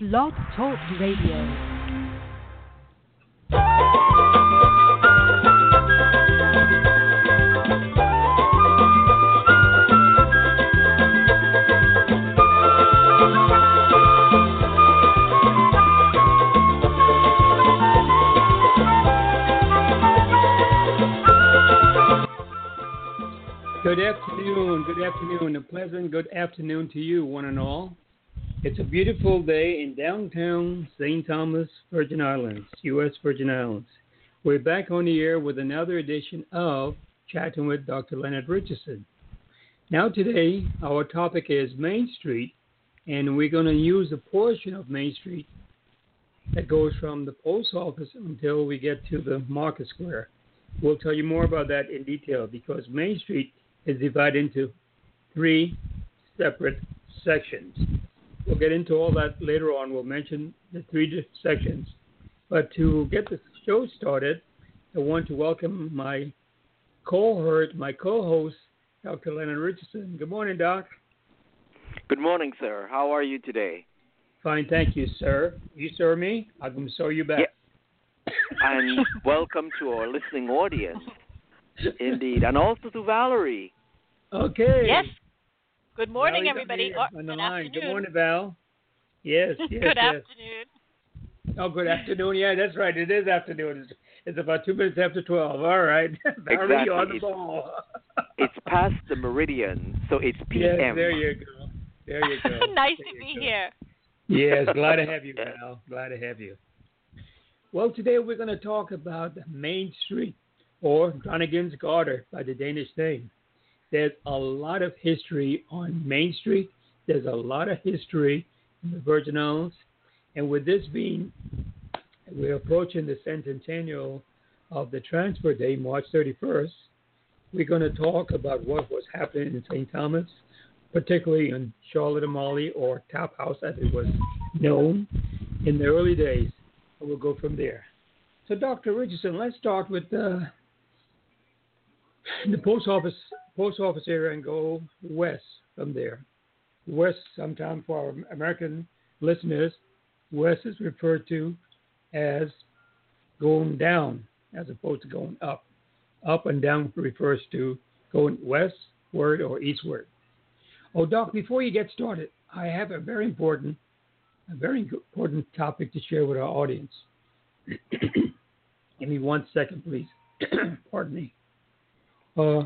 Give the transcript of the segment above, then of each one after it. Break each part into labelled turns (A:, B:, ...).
A: Blog Talk Radio.
B: Good afternoon, good afternoon, a pleasant good afternoon to you, one and all. It's a beautiful day in downtown St. Thomas, Virgin Islands, U.S. Virgin Islands. We're back on the air with another edition of Chatting with Dr. Leonard Richardson. Now, today, our topic is Main Street, and we're going to use a portion of Main Street that goes from the post office until we get to the market square. We'll tell you more about that in detail because Main Street is divided into three separate sections. We'll get into all that later on. We'll mention the three sections. But to get the show started, I want to welcome my cohort, my co-host, Dr. Leonard Richardson. Good morning, Doc.
C: Good morning, sir. How are you today?
B: Fine, thank you, sir. You serve me, I can serve you back.
C: Yeah. and welcome to our listening audience. Indeed, and also to Valerie.
B: Okay.
D: Yes. Good morning,
B: Valerie,
D: everybody.
B: Or,
D: Or, oh,
B: on the
D: good
B: line.
D: afternoon.
B: Good morning, Val. Yes, yes,
D: good
B: yes.
D: afternoon.
B: Oh, good afternoon. Yeah, that's right. It is afternoon. It's, it's about two minutes after 12. All right. Valerie,
C: Exactly.
B: on the
C: It's-
B: ball.
C: It's past the meridian, so it's PM.
B: Yes,
C: PM.
B: there you go. There you go.
D: nice
B: There
D: to be
B: go.
D: here.
B: Yes, glad to have you, Val. Glad to have you. Well, today we're going to talk about Main Street, or Dronningens Garter by the Danish name. There's a lot of history on Main Street. There's a lot of history in the Virgin Islands. And with this being, we're approaching the centennial of the transfer day, March 31st. We're going to talk about what was happening in St. Thomas, particularly in Charlotte Amalie or Taphus as it was known in the early days. And we'll go from there. So, Dr. Richardson, let's start with uh, the post office post office area and go west from there. West, sometimes for our American listeners, west is referred to as going down as opposed to going up. Up and down refers to going westward or eastward. Oh, Doc, before you get started, I have a very important, a very important topic to share with our audience. Give me one second, please. Pardon me. Uh,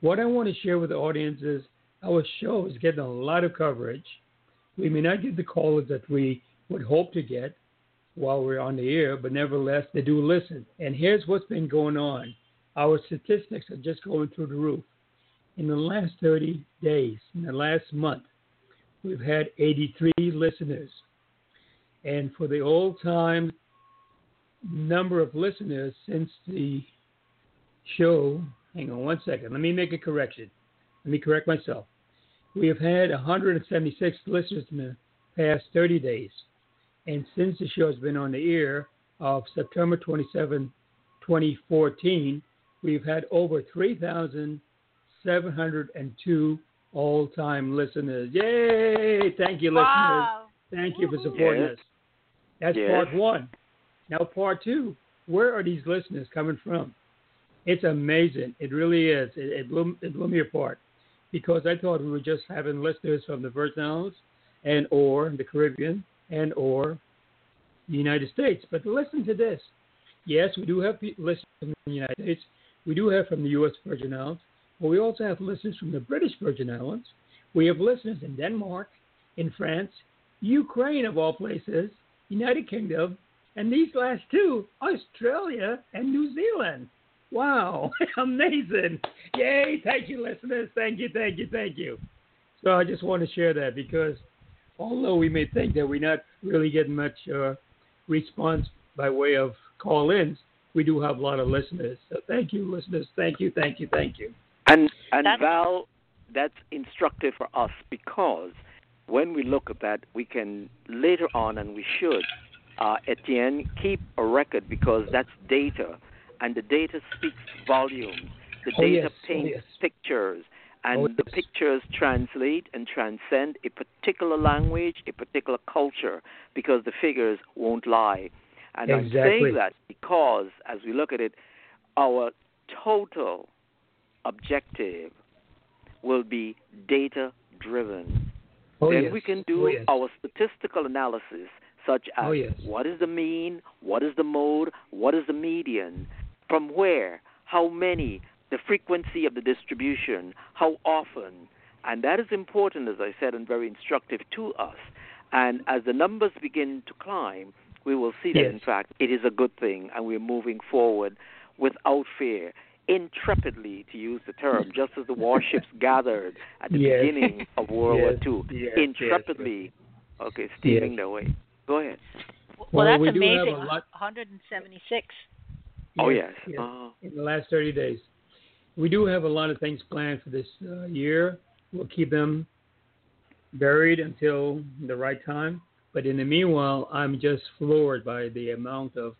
B: what I want to share with the audience is our show is getting a lot of coverage. We may not get the callers that we would hope to get while we're on the air, but nevertheless, they do listen. And here's what's been going on our statistics are just going through the roof. In the last 30 days, in the last month, we've had 83 listeners. And for the old time number of listeners since the show, hang on one second, let me make a correction. Let me correct myself. We have had 176 listeners in the past 30 days. And since the show has been on the air of September 27, 2014, we've had over 3,702 all time listeners. Yay! Thank you, listeners.
D: Wow.
B: Thank you for supporting
C: Yes.
B: us. That's
C: Yes.
B: part one. Now, part two, where are these listeners coming from? It's amazing. It really is. It, it, blew, it blew me apart because I thought we were just having listeners from the Virgin Islands and or the Caribbean and or the United States. But listen to this. Yes, we do have listeners from the United States. We do have from the U.S. Virgin Islands. But we also have listeners from the British Virgin Islands. We have listeners in Denmark, in France, Ukraine, of all places, United Kingdom, and these last two, Australia and New Zealand. Wow, amazing. Yay, thank you, listeners. Thank you, thank you, thank you. So I just want to share that because although we may think that we're not really getting much uh, response by way of call ins, we do have a lot of listeners. So thank you, listeners. Thank you, thank you, thank you.
C: And and
D: That's-
C: Val, that's instructive for us because when we look at that, we can later on, and we should, uh, Etienne, keep a record because that's data, and the data speaks volumes. The
B: Oh,
C: data
B: yes. Oh,
C: paints
B: yes.
C: pictures, and
B: Oh,
C: the pictures translate and transcend a particular language, a particular culture, because the figures won't lie. And I'm saying that because, as we look at it, our total objective will be data driven.
B: Oh,
C: then
B: yes.
C: we can do
B: oh, yes.
C: our statistical analysis, such as
B: Oh, yes.
C: what is the mean, what is the mode, what is the median, from where, how many, the frequency of the distribution, how often. And that is important, as I said, and very instructive to us. And as the numbers begin to climb, we will see that, in fact, it is a good thing, and we're moving forward without fear, intrepidly, to use the term, just as the warships gathered at the
B: Yes.
C: beginning of World
B: Yes,
C: War II,
B: yes,
C: intrepidly, okay, steaming
B: Yes.
C: their way. Go ahead.
D: Well,
B: Well,
D: that's
B: we do have
D: amazing.
B: a lot-
D: 176.
C: Oh, yes.
B: yes.
C: Uh,
B: in the last 30 days. We do have a lot of things planned for this uh, year. We'll keep them buried until the right time. But in the meanwhile, I'm just floored by the amount of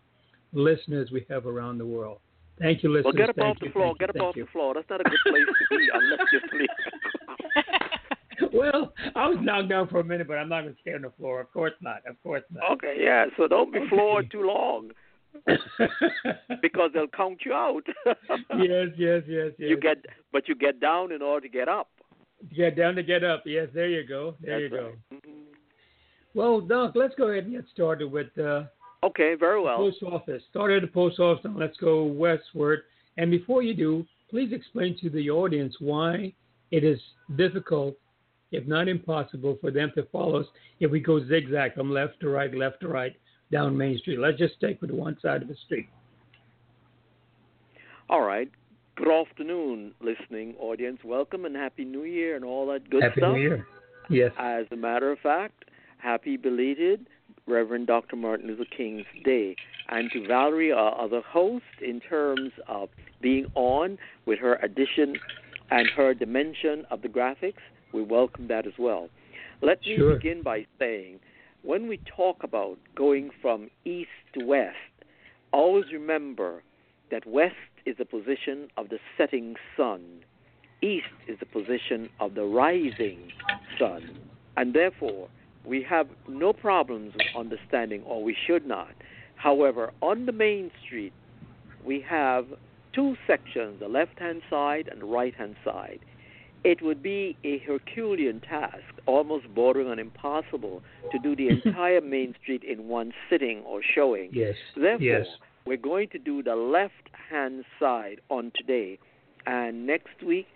B: listeners we have around the world. Thank you, listeners.
C: well, get up
B: Thank
C: off the floor.
B: thank
C: Get up off
B: you.
C: the floor. That's not a good place to be unless you're asleep.
B: Well, I was knocked down for a minute, but I'm not going to stay on the floor. Of course not. Of course not.
C: okay, yeah. So don't be
B: Okay.
C: floored too long because they'll count you out.
B: yes, yes, yes, yes.
C: You get, but you get down in order to get up.
B: get down to get up. Yes, there you go. There
C: That's
B: you go.
C: right. Mhm.
B: Well, Doc, let's go ahead and get started with uh,
C: Okay, very well.
B: post office. Start at the post office and let's go westward. And before you do, please explain to the audience why it is difficult, if not impossible, for them to follow us if we go zigzag from left to right, left to right down Main Street. Let's just stick with one side of the street.
C: All right. Good afternoon, listening audience. Welcome and happy New Year and all that good
B: Happy
C: stuff.
B: New Year. Yes.
C: As a matter of fact, happy belated Reverend Dr. Martin Luther King's Day. And to Valerie, our other host, in terms of being on with her addition and her dimension of the graphics, we welcome that as well. Let me
B: Sure.
C: begin by saying when we talk about going from east to west, always remember that west is the position of the setting sun, east is the position of the rising sun. And therefore, we have no problems with understanding, or we should not. However, on the main street, we have two sections the left hand side and the right hand side. It would be a Herculean task, almost bordering on impossible, to do the entire main street in one sitting or showing.
B: Yes.
C: Therefore,
B: yes.
C: we're going to do the left hand side on today, and next week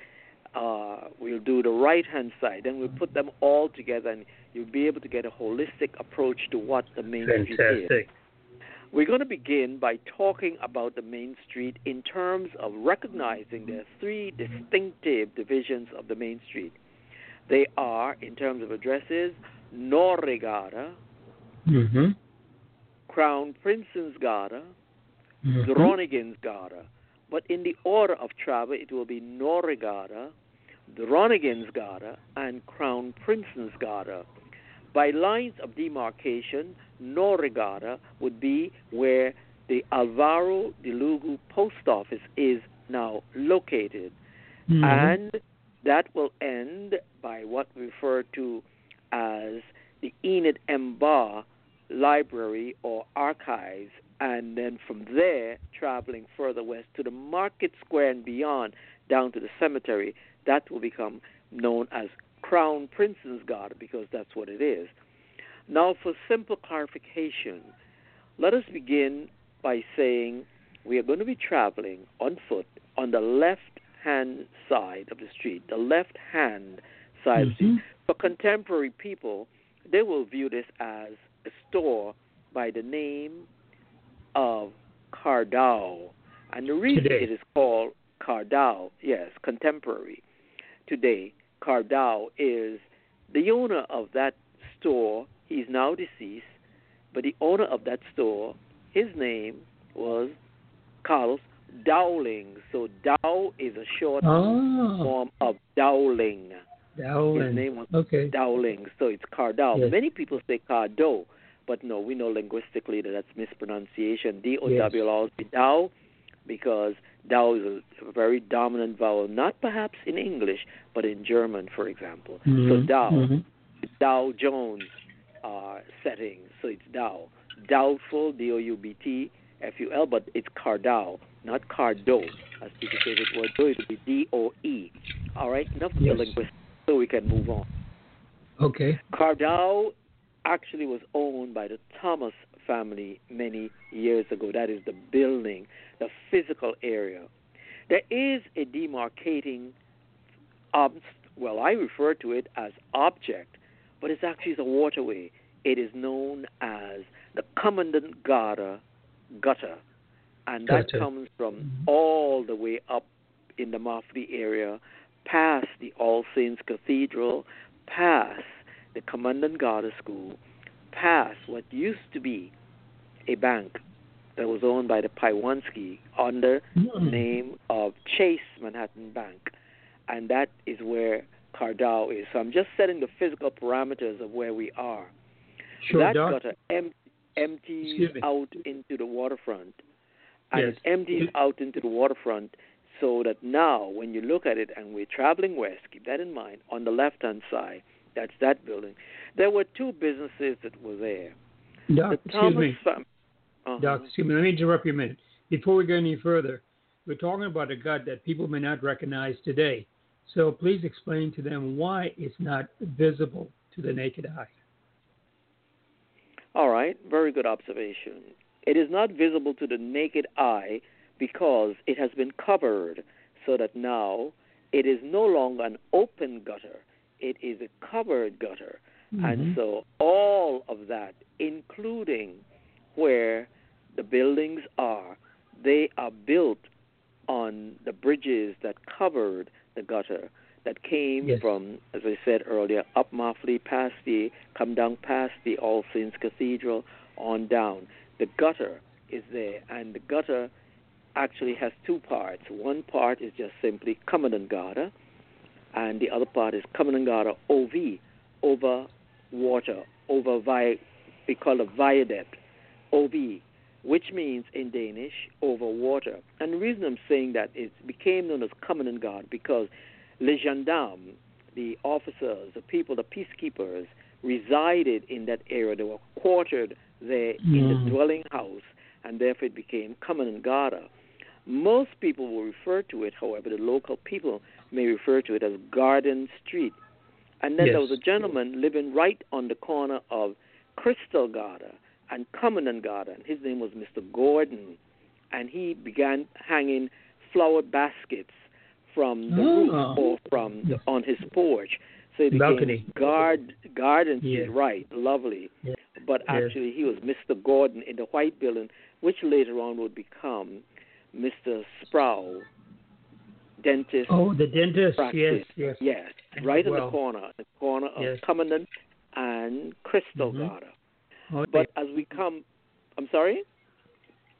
C: uh, we'll do the right hand side. Then we'll put them all together, and you'll be able to get a holistic approach to what the main street is. We're going to begin by talking about the main street in terms of recognizing there are three distinctive divisions of the main street. They are, in terms of addresses, Norregata,
B: Mm-hmm.
C: Crown Princess Gata,
B: mm-hmm.
C: Dronningensgata. But in the order of travel, it will be Norregata, Dronningensgata, and Crown Prince's Princessgata. By lines of demarcation, Norregata would be where the Alvaro de Lugo post office is now located.
B: Mhm.
C: And that will end by what we refer to as the Enid M. Baa Library or Archives, and then from there, traveling further west to the Market Square and beyond, down to the cemetery, that will become known as Crown Prince's Garden because that's what it is. Now, for simple clarification, let us begin by saying we are going to be traveling on foot on the left hand side of the street, the left hand side of the street.
B: Mhm.
C: For contemporary people, they will view this as a store by the name of Cardow. And the reason
B: Today.
C: it is called Cardow, yes, contemporary, today, Cardow is the owner of that store. He's now deceased, but the owner of that store, his name was Carlos Dowling. So Dow is a short
B: Oh,
C: form of Dowling.
B: Dowling.
C: His name was
B: Okay.
C: Dowling, so it's Cardow.
B: Yes.
C: Many people say Cardo, but no, we know linguistically that that's mispronunciation. D O W always be Dow because Dow is a, very dominant vowel, not perhaps in English, but in German, for example. So
B: Mhm,
C: Dow,
B: mhm.
C: Dow Jones uh, setting, so it's Dow. Doubtful, D O U B T F U L, but it's Cardow, not Cardo. As people say this word, do it would be D O E. All right, enough of the
B: Yes.
C: linguistics, so we can move on.
B: Okay.
C: Cardow actually was owned by the Thomas family many years ago. That is the building, the physical area. There is a demarcating, ob- well, I refer to it as object, but it's actually a waterway. It is known as the Commandant Garter gutter, and that
B: Gutter.
C: comes from
B: Mhm.
C: all the way up in the Mafolie area, past the All Saints Cathedral, past the Commandant Garter School, past what used to be a bank that was owned by the Paiewonsky under the
B: Mm.
C: name of Chase Manhattan Bank, and that is where Cardow is. So I'm just setting the physical parameters of where we are.
B: Sure,
C: that
B: Doc.
C: gutter em- empties out into the waterfront, and
B: Yes.
C: it empties out into the waterfront. So that now, when you look at it, and we're traveling west, keep that in mind. On the left-hand side, that's that building. There were two businesses that were there.
B: Doc,
C: the
B: excuse me.
C: fam- uh-huh.
B: Doc, excuse me. Let me interrupt you a minute. Before we go any further, we're talking about a gut that people may not recognize today. So please explain to them why it's not visible to the naked eye.
C: All right, very good observation. It is not visible to the naked eye because it has been covered so that now it is no longer an open gutter, it is a covered gutter. And
B: Mhm.
C: so all of that, including where the buildings are, they are built on the bridges that covered the gutter that came
B: Yes.
C: from, as I said earlier, up Mafolie past the, come down past the All Saints Cathedral on down. The gutter is there, and the gutter actually has two parts. One part is just simply Garter, and the other part is Garter OV, over water, over vi- we call it viaduct, OV, which means in Danish over water. And the reason I'm saying that it became known as Commandant Guard because les gendarmes, the officers, the people, the peacekeepers, resided in that area. They were quartered there in
B: Mm.
C: the dwelling house, and therefore it became Commandant Garda. Most people will refer to it, however, the local people may refer to it as Garden Street. And then there was a gentleman living right on the corner of Crystal Garda and Commandant Garda, and his name was Mr. Gordon. And he began hanging flower baskets from the
B: Oh.
C: roof or from the, on his porch. So it became
B: Balcony.
C: Guard, Garden
B: Yeah.
C: right, lovely.
B: Yeah.
C: But actually, he was Mr. Gordon in the white building, which later on would become Mr. Sproul, dentist.
B: Oh, the dentist.
C: practice.
B: Yes, yes.
C: Yes, right in the corner, the corner of
B: Yes.
C: Commandant and Crystal
B: Mhm.
C: Garter.
B: Oh,
C: But as we come, I'm sorry.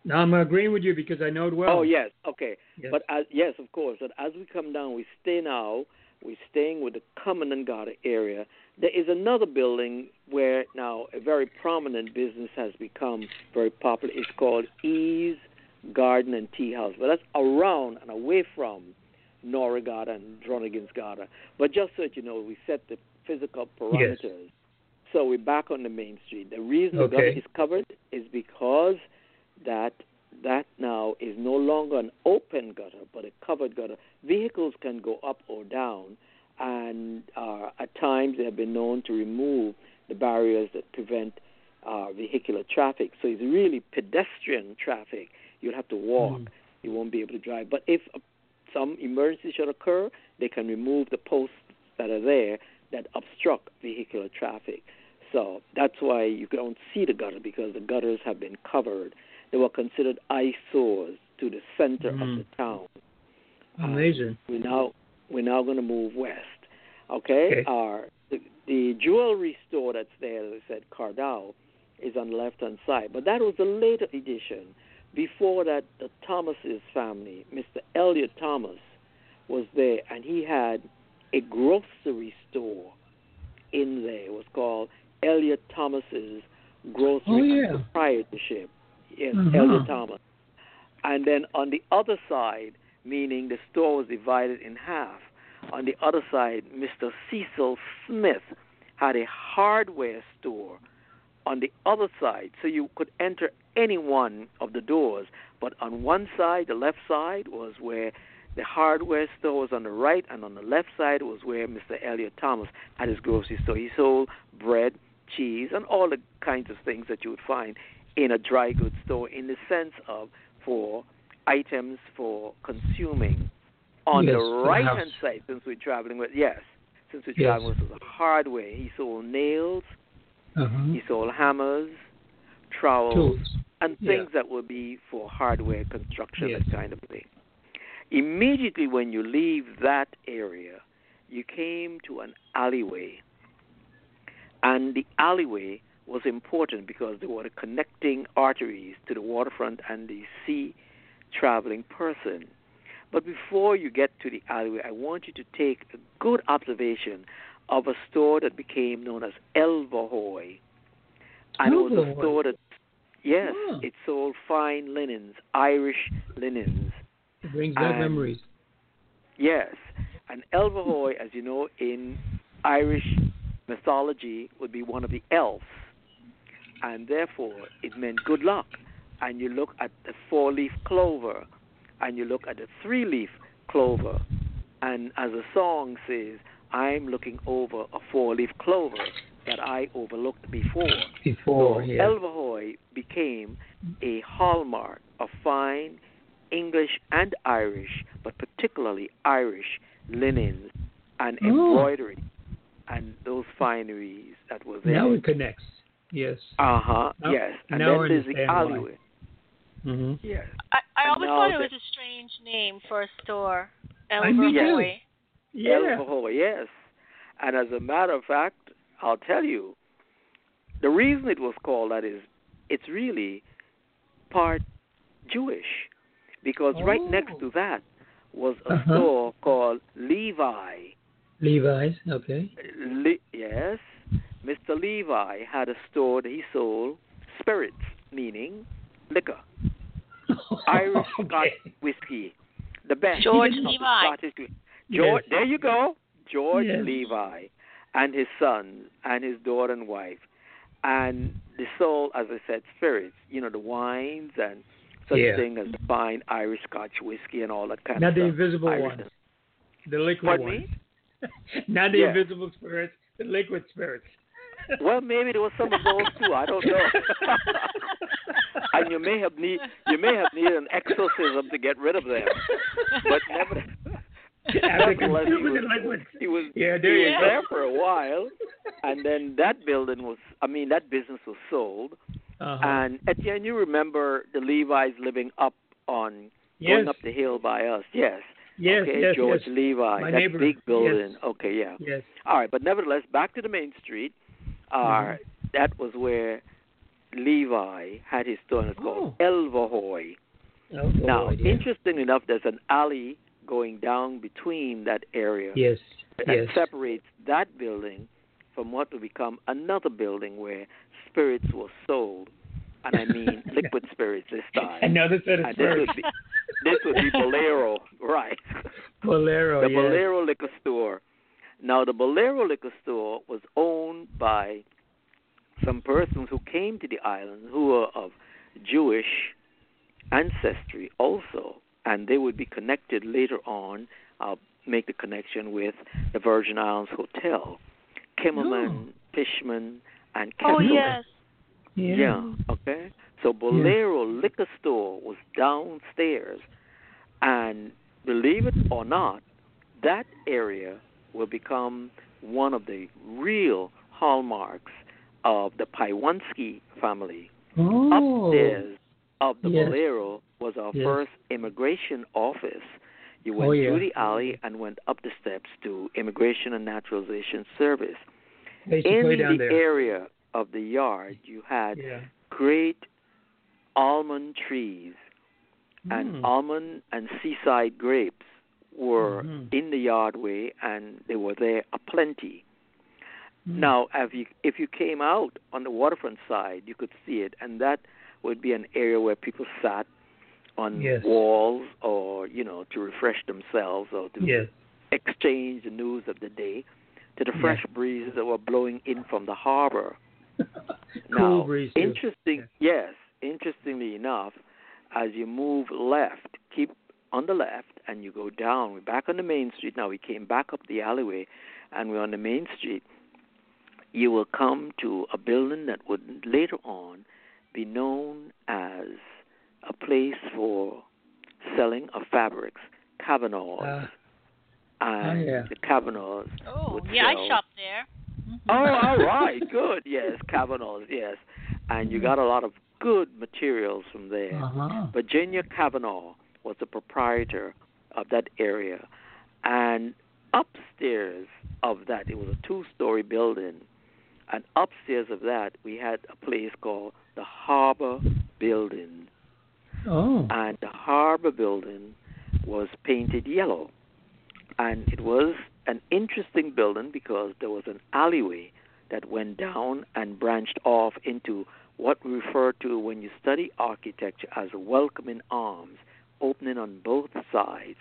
B: now I'm agreeing with you because I know it well.
C: Oh yes, okay.
B: Yes.
C: But as yes, of course. But as we come down, we stay now. We're staying with the Commandant Garter area. There is another building where now a very prominent business has become very popular. It's called Ease Garden and Tea House. But that's around and away from Nora and Dronningens Garter. But just so that you know, we set the physical parameters. So we're back on the main street. The reason the gutter is covered is because that that now is no longer an open gutter but a covered gutter. Vehicles can go up or down, and uh, at times they have been known to remove the barriers that prevent uh, vehicular traffic. So it's really pedestrian traffic. You'll have to walk.
B: Mm.
C: You won't be able to drive. But if uh, some emergency should occur, they can remove the posts that are there that obstruct vehicular traffic. So that's why you don't see the gutter because the gutters have been covered. They were considered eyesores to the center of
B: Mhm.
C: the town.
B: Amazing.
C: We now we're now going to move west. Okay,
B: Okay.
C: our the, the jewelry store that's there, as I said, Cardow, is on the left hand side. But that was a later edition. Before that, the Thomas's family, Mr. Elliot Thomas, was there, and he had a grocery store in there. It was called Elliot Thomas's Grocery
B: Oh, yeah.
C: Proprietorship. Yes,
B: Uh-huh.
C: Elliot Thomas. And then on the other side, meaning the store was divided in half, on the other side, Mr. Cecil Smith had a hardware store on the other side, so you could enter any one of the doors. But on one side, the left side, was where the hardware store was on the right, and on the left side was where Mr. Elliot Thomas had his grocery store. He sold bread, cheese, and all the kinds of things that you would find in a dry goods store in the sense of for items for consuming. On
B: Yes,
C: the right hand side, since we're traveling with yes, since we're
B: Yes.
C: traveling with the hardware, he sold nails,
B: Uh-huh.
C: he sold hammers, trowels,
B: Tools.
C: and
B: Yeah.
C: things that would be for hardware construction,
B: Yes.
C: that kind of thing. Immediately when you leave that area, you came to an alleyway. And the alleyway was important because they were the connecting arteries to the waterfront and the sea traveling person. But before you get to the alleyway, I want you to take a good observation of a store that became known as Elvahoy. And it was a store that, yes,
B: Oh.
C: it sold fine linens, Irish linens.
B: It brings back memories.
C: Yes. And Elvahoy, as you know, in Irish mythology, would be one of the elves. And therefore, it meant good luck. And you look at the four leaf clover, and you look at the three leaf clover. And as the song says, I'm looking over a four leaf clover that I overlooked before.
B: Before,
C: So
B: yeah.
C: Elvahoy became a hallmark of fine English and Irish, but particularly Irish linens and
B: Oh.
C: embroidery and those fineries that were there.
B: now it connects. Yes.
C: uh huh. Yes. And
B: now
C: then there's the
B: understand why.
C: alleyway.
B: hmm
C: Yes.
D: I, I
C: And
D: always thought it was a strange name for a store.
B: I me
C: too.
D: Elverhoy.
B: Yeah.
C: Elvahoy, yes. And as a matter of fact, I'll tell you, the reason it was called that is it's really part Jewish. Because right next
B: Oh.
C: to that was a
B: Uh-huh.
C: store called Levi.
B: Levi's. Okay.
C: Le- yes, Mr. Levi had a store that he sold spirits, meaning liquor, Irish Scotch whiskey, the best.
D: George
C: of the
D: Levi.
C: Scottish George,
B: Yes.
C: there you go, George
B: Yes.
C: Levi, and his son and his daughter and wife, and they sold, as I said, spirits. You know, the wines and such
B: Yeah.
C: thing as the fine Irish Scotch whiskey and all that kind
B: Not
C: of stuff.
B: Not the invisible
C: Irish-
B: ones. The liquid
C: Pardon
B: ones.
C: me?
B: Not the
C: Yeah.
B: invisible spirits. The liquid spirits.
C: Well, maybe there was some of those too. I don't know. and you may have need you may have needed an exorcism to get rid of them. But never, nevertheless, he was, he was
B: Yeah, there you
C: was there for a while, and then that building was I mean that business was sold.
B: Uh-huh.
C: And Etienne, you remember the Levi's living up on
B: yes.
C: going up the hill by us? Yes.
B: Yes,
C: okay,
B: yes,
C: George
B: yes.
C: Levi,
B: My
C: that
B: neighbor,
C: big building.
B: yes.
C: Okay, yeah.
B: Yes.
C: All right, but nevertheless, back to the main street. Uh,
B: Mhm.
C: That was where Levi had his store, and it's called
B: Oh.
C: Elvahoy.
B: Oh,
C: now,
B: yeah.
C: interestingly enough, there's an alley going down between that area
B: Yes.
C: that
B: Yes.
C: separates that building from what will become another building where spirits were sold, and I mean liquid spirits this time.
B: Another set of
C: And this would be this would be Bolero, right?
B: Bolero.
C: the
B: yes.
C: Bolero liquor store. Now, the Bolero liquor store was owned by some persons who came to the island who were of Jewish ancestry also, and they would be connected later on. I'll make the connection with the Virgin Islands Hotel, Kimmelman, Fishman, and
D: Oh yes.
B: Yeah.
C: Yeah. Okay. So Bolero Liquor Store was downstairs, and believe it or not, that area will become one of the real hallmarks of the Paiewonsky family.
B: Oh.
C: Upstairs of the
B: Yes.
C: Bolero was our
B: Yes.
C: first immigration office. You went
B: Oh, yeah.
C: through the alley and went up the steps to Immigration and Naturalization Service.
B: They used to
C: In the
B: there.
C: area of the yard, you had
B: Yeah.
C: great almond trees, and
B: Mm.
C: almond and seaside grapes were
B: Mhm.
C: in the yardway, and they were there aplenty.
B: Mm.
C: Now, if you if you came out on the waterfront side, you could see it, and that would be an area where people sat on
B: Yes.
C: walls or you know to refresh themselves or to
B: Yes.
C: exchange the news of the day to the fresh breezes that were blowing in from the harbor.
B: cool
C: now,
B: breeze.
C: interesting, yes. Interestingly enough, as you move left, keep on the left, and you go down. We're back on the main street now. We came back up the alleyway, and we're on the main street. You will come to a building that would later on be known as a place for selling of fabrics, Kavanaugh's.
B: Uh,
C: and
B: yeah.
C: the Kavanaugh's
D: Oh, yeah,
C: sell-
D: I shop there.
C: Oh, all right, good. Yes, Kavanaugh's. Yes, and you got a lot of good materials from there.
B: uh-huh.
C: Virginia Kavanaugh was the proprietor of that area, and upstairs of that, it was a two-story building, and upstairs of that, we had a place called the Harbor Building,
B: Oh.
C: and the Harbor Building was painted yellow, and it was an interesting building because there was an alleyway that went down and branched off into what we refer to when you study architecture as welcoming arms, opening on both sides.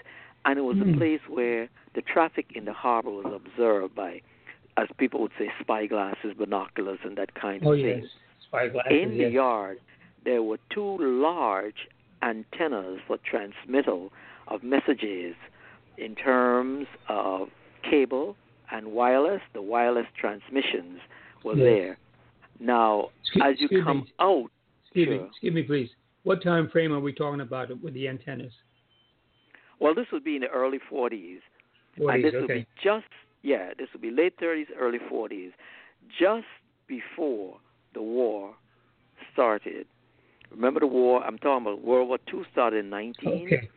C: And it was a
B: Hmm.
C: place where the traffic in the harbor was observed by, as people would say, spyglasses, binoculars, and that kind of
B: Oh
C: thing.
B: yes. Spyglasses.
C: In the yard, there were two large antennas for transmittal of messages in terms of cable and wireless. The wireless transmissions were
B: Yes.
C: there. Now,
B: Excuse-
C: as you come
B: me.
C: out,
B: Excuse me, excuse me, please. What time frame are we talking about with the antennas?
C: well, this would be in the early 40s. and
B: 40s,
C: this would
B: okay.
C: be just yeah, this would be late 30s, early 40s, just before the war started. Remember the war? I'm talking about World War II started in
B: Okay.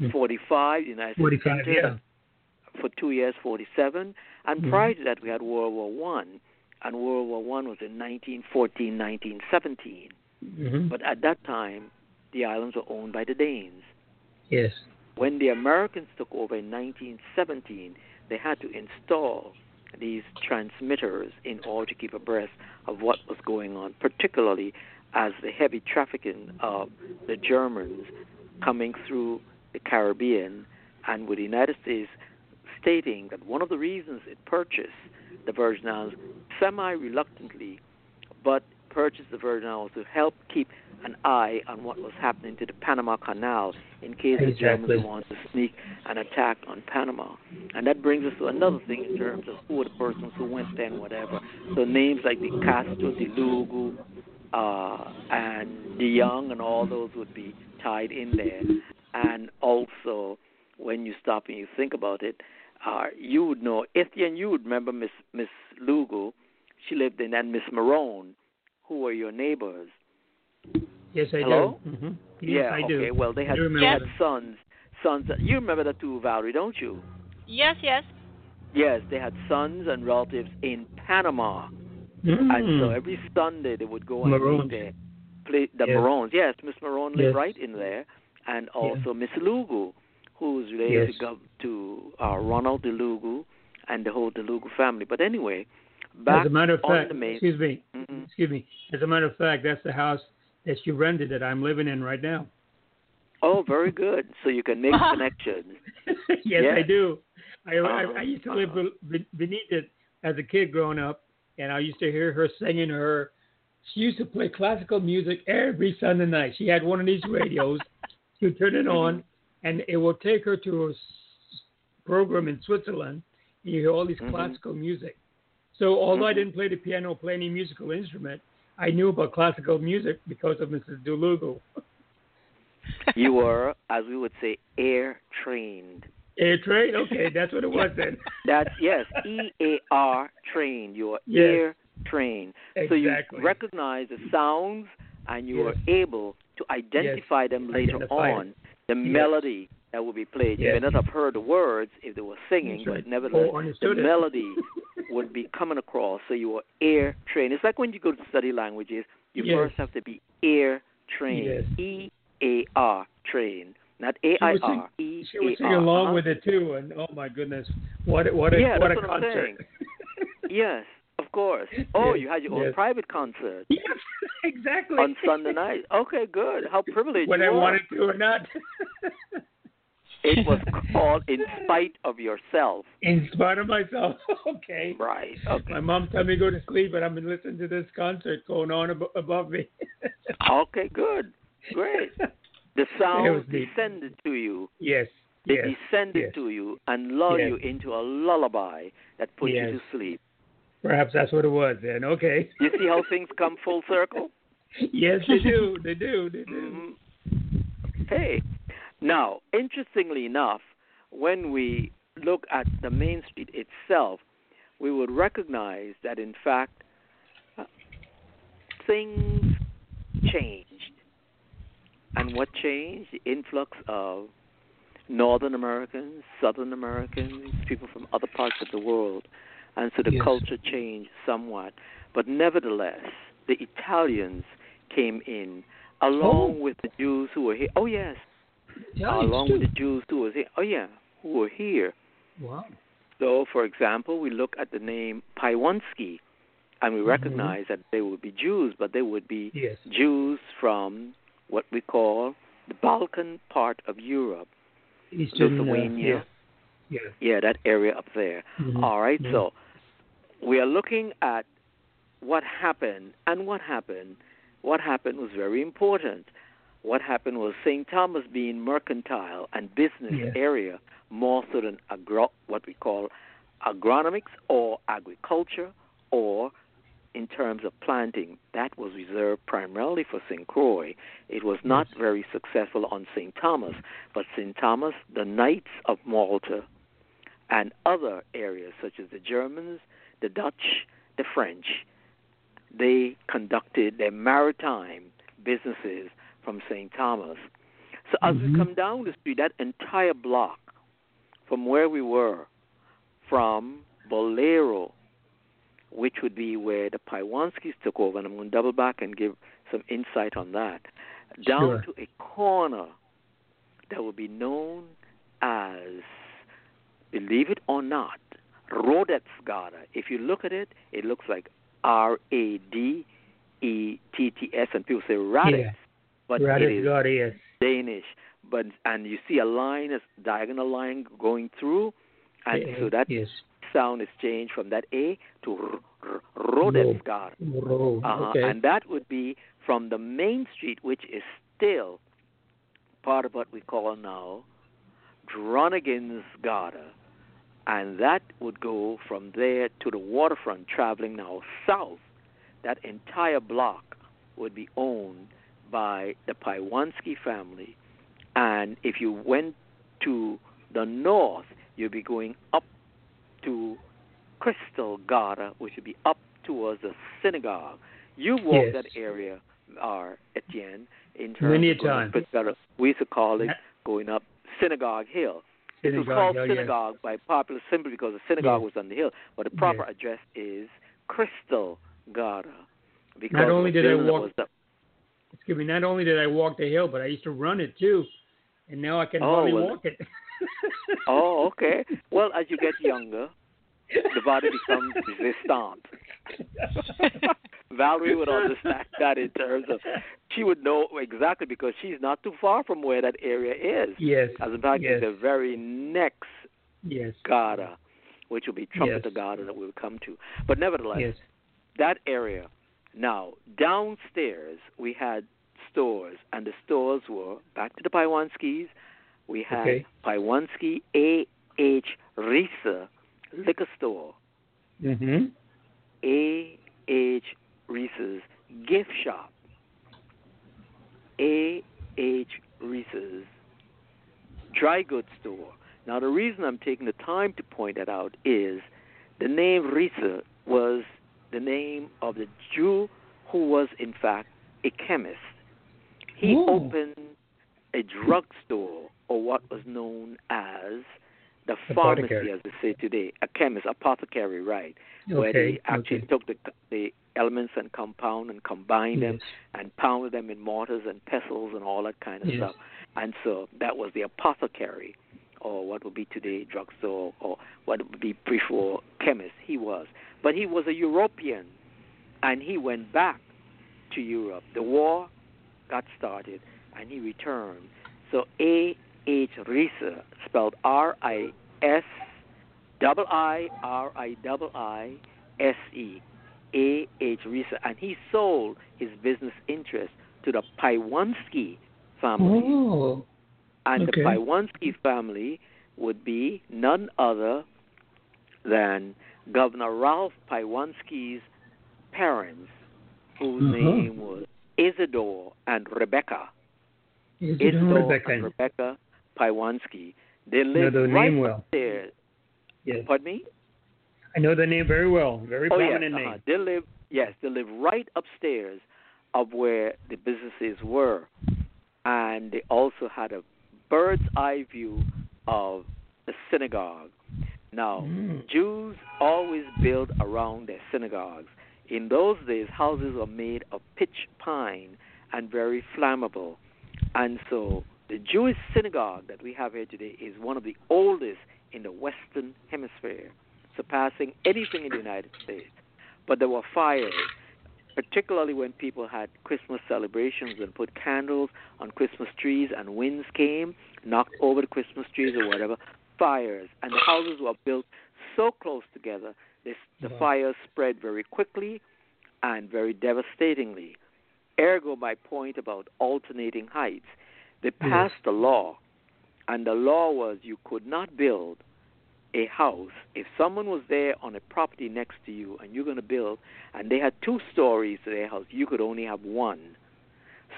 B: Mm.
C: 1945. The United States
B: 45,
C: entered
B: yeah.
C: For two years, 47, and
B: Mhm.
C: prior to that we had World War One, and World War One was in 1914, 1917.
B: hmm
C: But at that time, the islands were owned by the Danes.
B: Yes.
C: When the Americans took over in 1917, they had to install these transmitters in order to keep abreast of what was going on, particularly as the heavy trafficking of the Germans coming through the Caribbean and with the United States stating that one of the reasons it purchased the Virgin Islands semi reluctantly, but purchased the Virgin Islands to help keep an eye on what was happening to the Panama Canal in case the
B: Exactly.
C: Germans wanted to sneak an attack on Panama. And that brings us to another thing in terms of who were the persons who went there and whatever. So names like the Castro, the Lugo, uh, and the Young, and all those would be tied in there. And also, when you stop and you think about it, uh, you would know, Etienne, you would remember Miss Miss Lugo. She lived in, and Miss Marone, who were your neighbors.
B: Yes, I
C: Hello?
B: do. hmm Yes,
C: yeah,
B: I
C: okay.
B: do.
C: Well, they had
B: I remember
C: they had
B: them.
C: sons. Sons. You remember that too, Valerie, don't you?
D: Yes, yes.
C: Yes, they had sons and relatives in Panama,
B: Mm.
C: and so every Sunday they would go and
B: Maroons.
C: meet there. Play the
B: Yes.
C: Maroons. Yes, Miss Marone lived
B: Yes.
C: right in there, and also Miss Lugo, who's related
B: Yes.
C: to, gov- to uh, Ronald DeLugo and the whole DeLugo family. But anyway, back
B: As a matter of
C: on
B: fact,
C: the main.
B: excuse me,
C: Mhm.
B: excuse me. As a matter of fact, that's the house that you rented that I'm living in right now.
C: Oh, very good. So you can make connections.
B: yes, I do. I, I
C: Uh-huh,
B: I used to live beneath it as a kid growing up, and I used to hear her singing her. She used to play classical music every Sunday night. She had one of these radios. she would turn it on, and it will take her to a program in Switzerland. And you hear all these
C: Mhm.
B: classical music. So although I
C: Mhm.
B: didn't play the piano, or play any musical instrument, I knew about classical music because of Mrs. Dulugu.
C: you were, as we would say, air trained.
B: Air train? Okay, that's what it was then.
C: That's yes, E A R trained. You are
B: Yes.
C: ear trained. So you recognize the sounds and you
B: Yes.
C: are able to identify them later
B: Identify it.
C: The
B: Yes.
C: melody that will be played. You may not have heard the words if they were singing,
B: right.
C: but nevertheless
B: Oh,
C: the
B: it.
C: melody would be coming across. So you are ear trained. It's like when you go to study languages, you
B: Yes.
C: first have to be ear trained. E A R trained. Not A I
B: would
C: R. E
B: She would
C: A
B: sing along
C: Uh-huh.
B: with it too, and oh my goodness, what what a
C: Yeah,
B: what a
C: what
B: concert!
C: Yes, Of course. Oh,
B: Yes,
C: you had your own
B: yes.
C: private concert
B: Yes, exactly.
C: on Sunday night. Okay, good. How privileged
B: Whether
C: you
B: I
C: are.
B: wanted to or not.
C: It was called In Spite of Yourself.
B: In spite of myself. okay.
C: Right. Okay.
B: My mom told me to go to sleep, but I've been listening to this concert going on ab- above me.
C: Okay, good. Great. The sound descended to you.
B: Yes.
C: It
B: Yes.
C: descended
B: yes.
C: to you and lulled
B: Yes.
C: you into a lullaby that put you to sleep.
B: Perhaps that's what it was then. Okay.
C: You see how things come full circle?
B: yes, they do. They do. They do.
C: Mhm. Hey, now, interestingly enough, when we look at the main street itself, we would recognize that, in fact, uh, things changed. And what changed? The influx of Northern Americans, Southern Americans, people from other parts of the world. And so the
B: Yes.
C: culture changed somewhat. But nevertheless, the Italians came in along
B: Oh.
C: with the Jews who were here. Oh, yes.
B: Italians,
C: along with the Jews who were here. Oh, yeah, who were here.
B: Wow.
C: So, for example, we look at the name Paiewonsky, and we
B: Mhm.
C: recognize that they would be Jews, but they would be
B: Yes.
C: Jews from what we call the Balkan part of Europe.
B: Eastern uh,
C: Lithuania.
B: yes. Yes.
C: Yeah, that area up there.
B: Mhm.
C: All right, so we are looking at what happened, and what happened. What happened was very important. What happened was St. Thomas being mercantile and business
B: Yeah.
C: area more so than agro- what we call agronomics or agriculture or in terms of planting. That was reserved primarily for St. Croix. It was not
B: Yes.
C: very successful on St. Thomas, but St. Thomas, the Knights of Malta, and other areas such as the Germans, the Dutch, the French, they conducted their maritime businesses from St. Thomas. So as we
B: Mhm.
C: come down the street, that entire block from where we were, from Bolero, which would be where the Paiewonskis took over, and I'm going to double back and give some insight on that, down
B: Sure.
C: to a corner that would be known as, believe it or not, Rodetsgata. If you look at it, it looks like R A D E T T S, and people say Raditz,
B: Yeah.
C: but
B: Right,
C: it is
B: got yes.
C: Danish. But and you see a line, a diagonal line going through, and
B: Eh,
C: so that
B: yes.
C: sound is changed from that A to R- R- Rodetsgata.
B: Ro-
C: Uh-huh.
B: Okay.
C: And that would be from the main street, which is still part of what we call now Dronningens Gata. And that would go from there to the waterfront, traveling now south. That entire block would be owned by the Paiewonsky family. And if you went to the north, you'd be going up to Crystal Gata, which would be up towards the synagogue. You walk
B: Yes.
C: that area, uh, Etienne, in terms
B: Many a
C: of going up
B: time.
C: Crystal Gata. We used to call it going up Synagogue Hill. It was called
B: yes.
C: synagogue by popular simply because the synagogue was on the hill, but the proper address is Crystal Gata. Because
B: Not only did I walk-
C: up-
B: Excuse me. Not only did I walk the hill, but I used to run it too, and now I can
C: Oh,
B: hardly
C: well-
B: walk it.
C: Oh, okay. Well, as you get younger, the body becomes resistant. Valerie would understand that in terms of she would know exactly because she's not too far from where that area is.
B: yes.
C: As a fact,
B: yes.
C: the very next
B: Yes.
C: Gata, which will be Trumpeter
B: Yes.
C: Gata that we'll come to. But nevertheless,
B: Yes.
C: that area. Now, downstairs we had stores, and the stores were back to the Paiewonskis. We had
B: Okay.
C: Paiewonsky A. H. Riise Liquor Store,
B: Mm-hmm.
C: A. Riise's Gift Shop, A. H. Riise's Dry Goods Store. Now, the reason I'm taking the time to point that out is the name Reese was the name of the Jew who was, in fact, a chemist. He
B: Ooh.
C: opened a drugstore, or what was known as the pharmacy, as they say today, a chemist, apothecary, right? Where they actually
B: okay.
C: took the the elements and compound and combined them and pounded them in mortars and pestles and all that kind of
B: Yes.
C: stuff. And so that was the apothecary, or what would be today drugstore, or what would be before chemist. He was. but he was a European, and he went back to Europe. The war got started, and he returned. So A. H. Riise, spelled R I S double I R I double I S E A H Riise, and he sold his business interest to the Paiewonsky family.
B: Oh.
C: And
B: Okay.
C: the Paiewonsky family would be none other than Governor Ralph Paiewonsky's parents, whose
B: Uh-huh.
C: name was Isidore and Rebecca.
B: Is it
C: Isidore
B: Rebecca?
C: and Rebecca Paiewonsky. They
B: the
C: right
B: name well.
C: upstairs.
B: Yes.
C: Pardon me?
B: I know the name very well. Very
C: Oh yes,
B: prominent
C: uh-huh.
B: name.
C: they live. Yes, they live right upstairs of where the businesses were, and they also had a bird's eye view of the synagogue. Now,
B: Mm.
C: Jews always build around their synagogues. In those days, houses were made of pitch pine and very flammable, and so the Jewish synagogue that we have here today is one of the oldest in the Western Hemisphere, surpassing anything in the United States. But there were fires, particularly when people had Christmas celebrations and put candles on Christmas trees, and winds came, knocked over the Christmas trees or whatever. Fires, and the houses were built so close together, this, the
B: Wow.
C: fires spread very quickly and very devastatingly. Ergo, my point about alternating heights. They passed a law, and the law was you could not build a house if someone was there on a property next to you and you're going to build, and they had two stories to their house, you could only have one.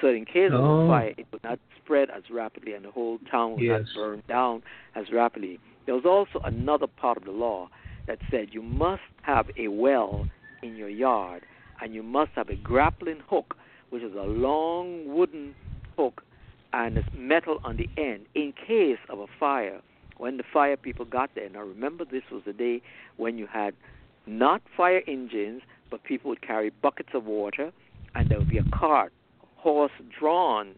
C: So in case of
B: Oh.
C: a fire, it would not spread as rapidly, and the whole town would
B: Yes.
C: not burn down as rapidly. There was also another part of the law that said you must have a well in your yard, and you must have a grappling hook, which is a long wooden hook and it's metal on the end in case of a fire. When the fire people got there, now remember this was the day when you had not fire engines, but people would carry buckets of water, and there would be a cart, horse-drawn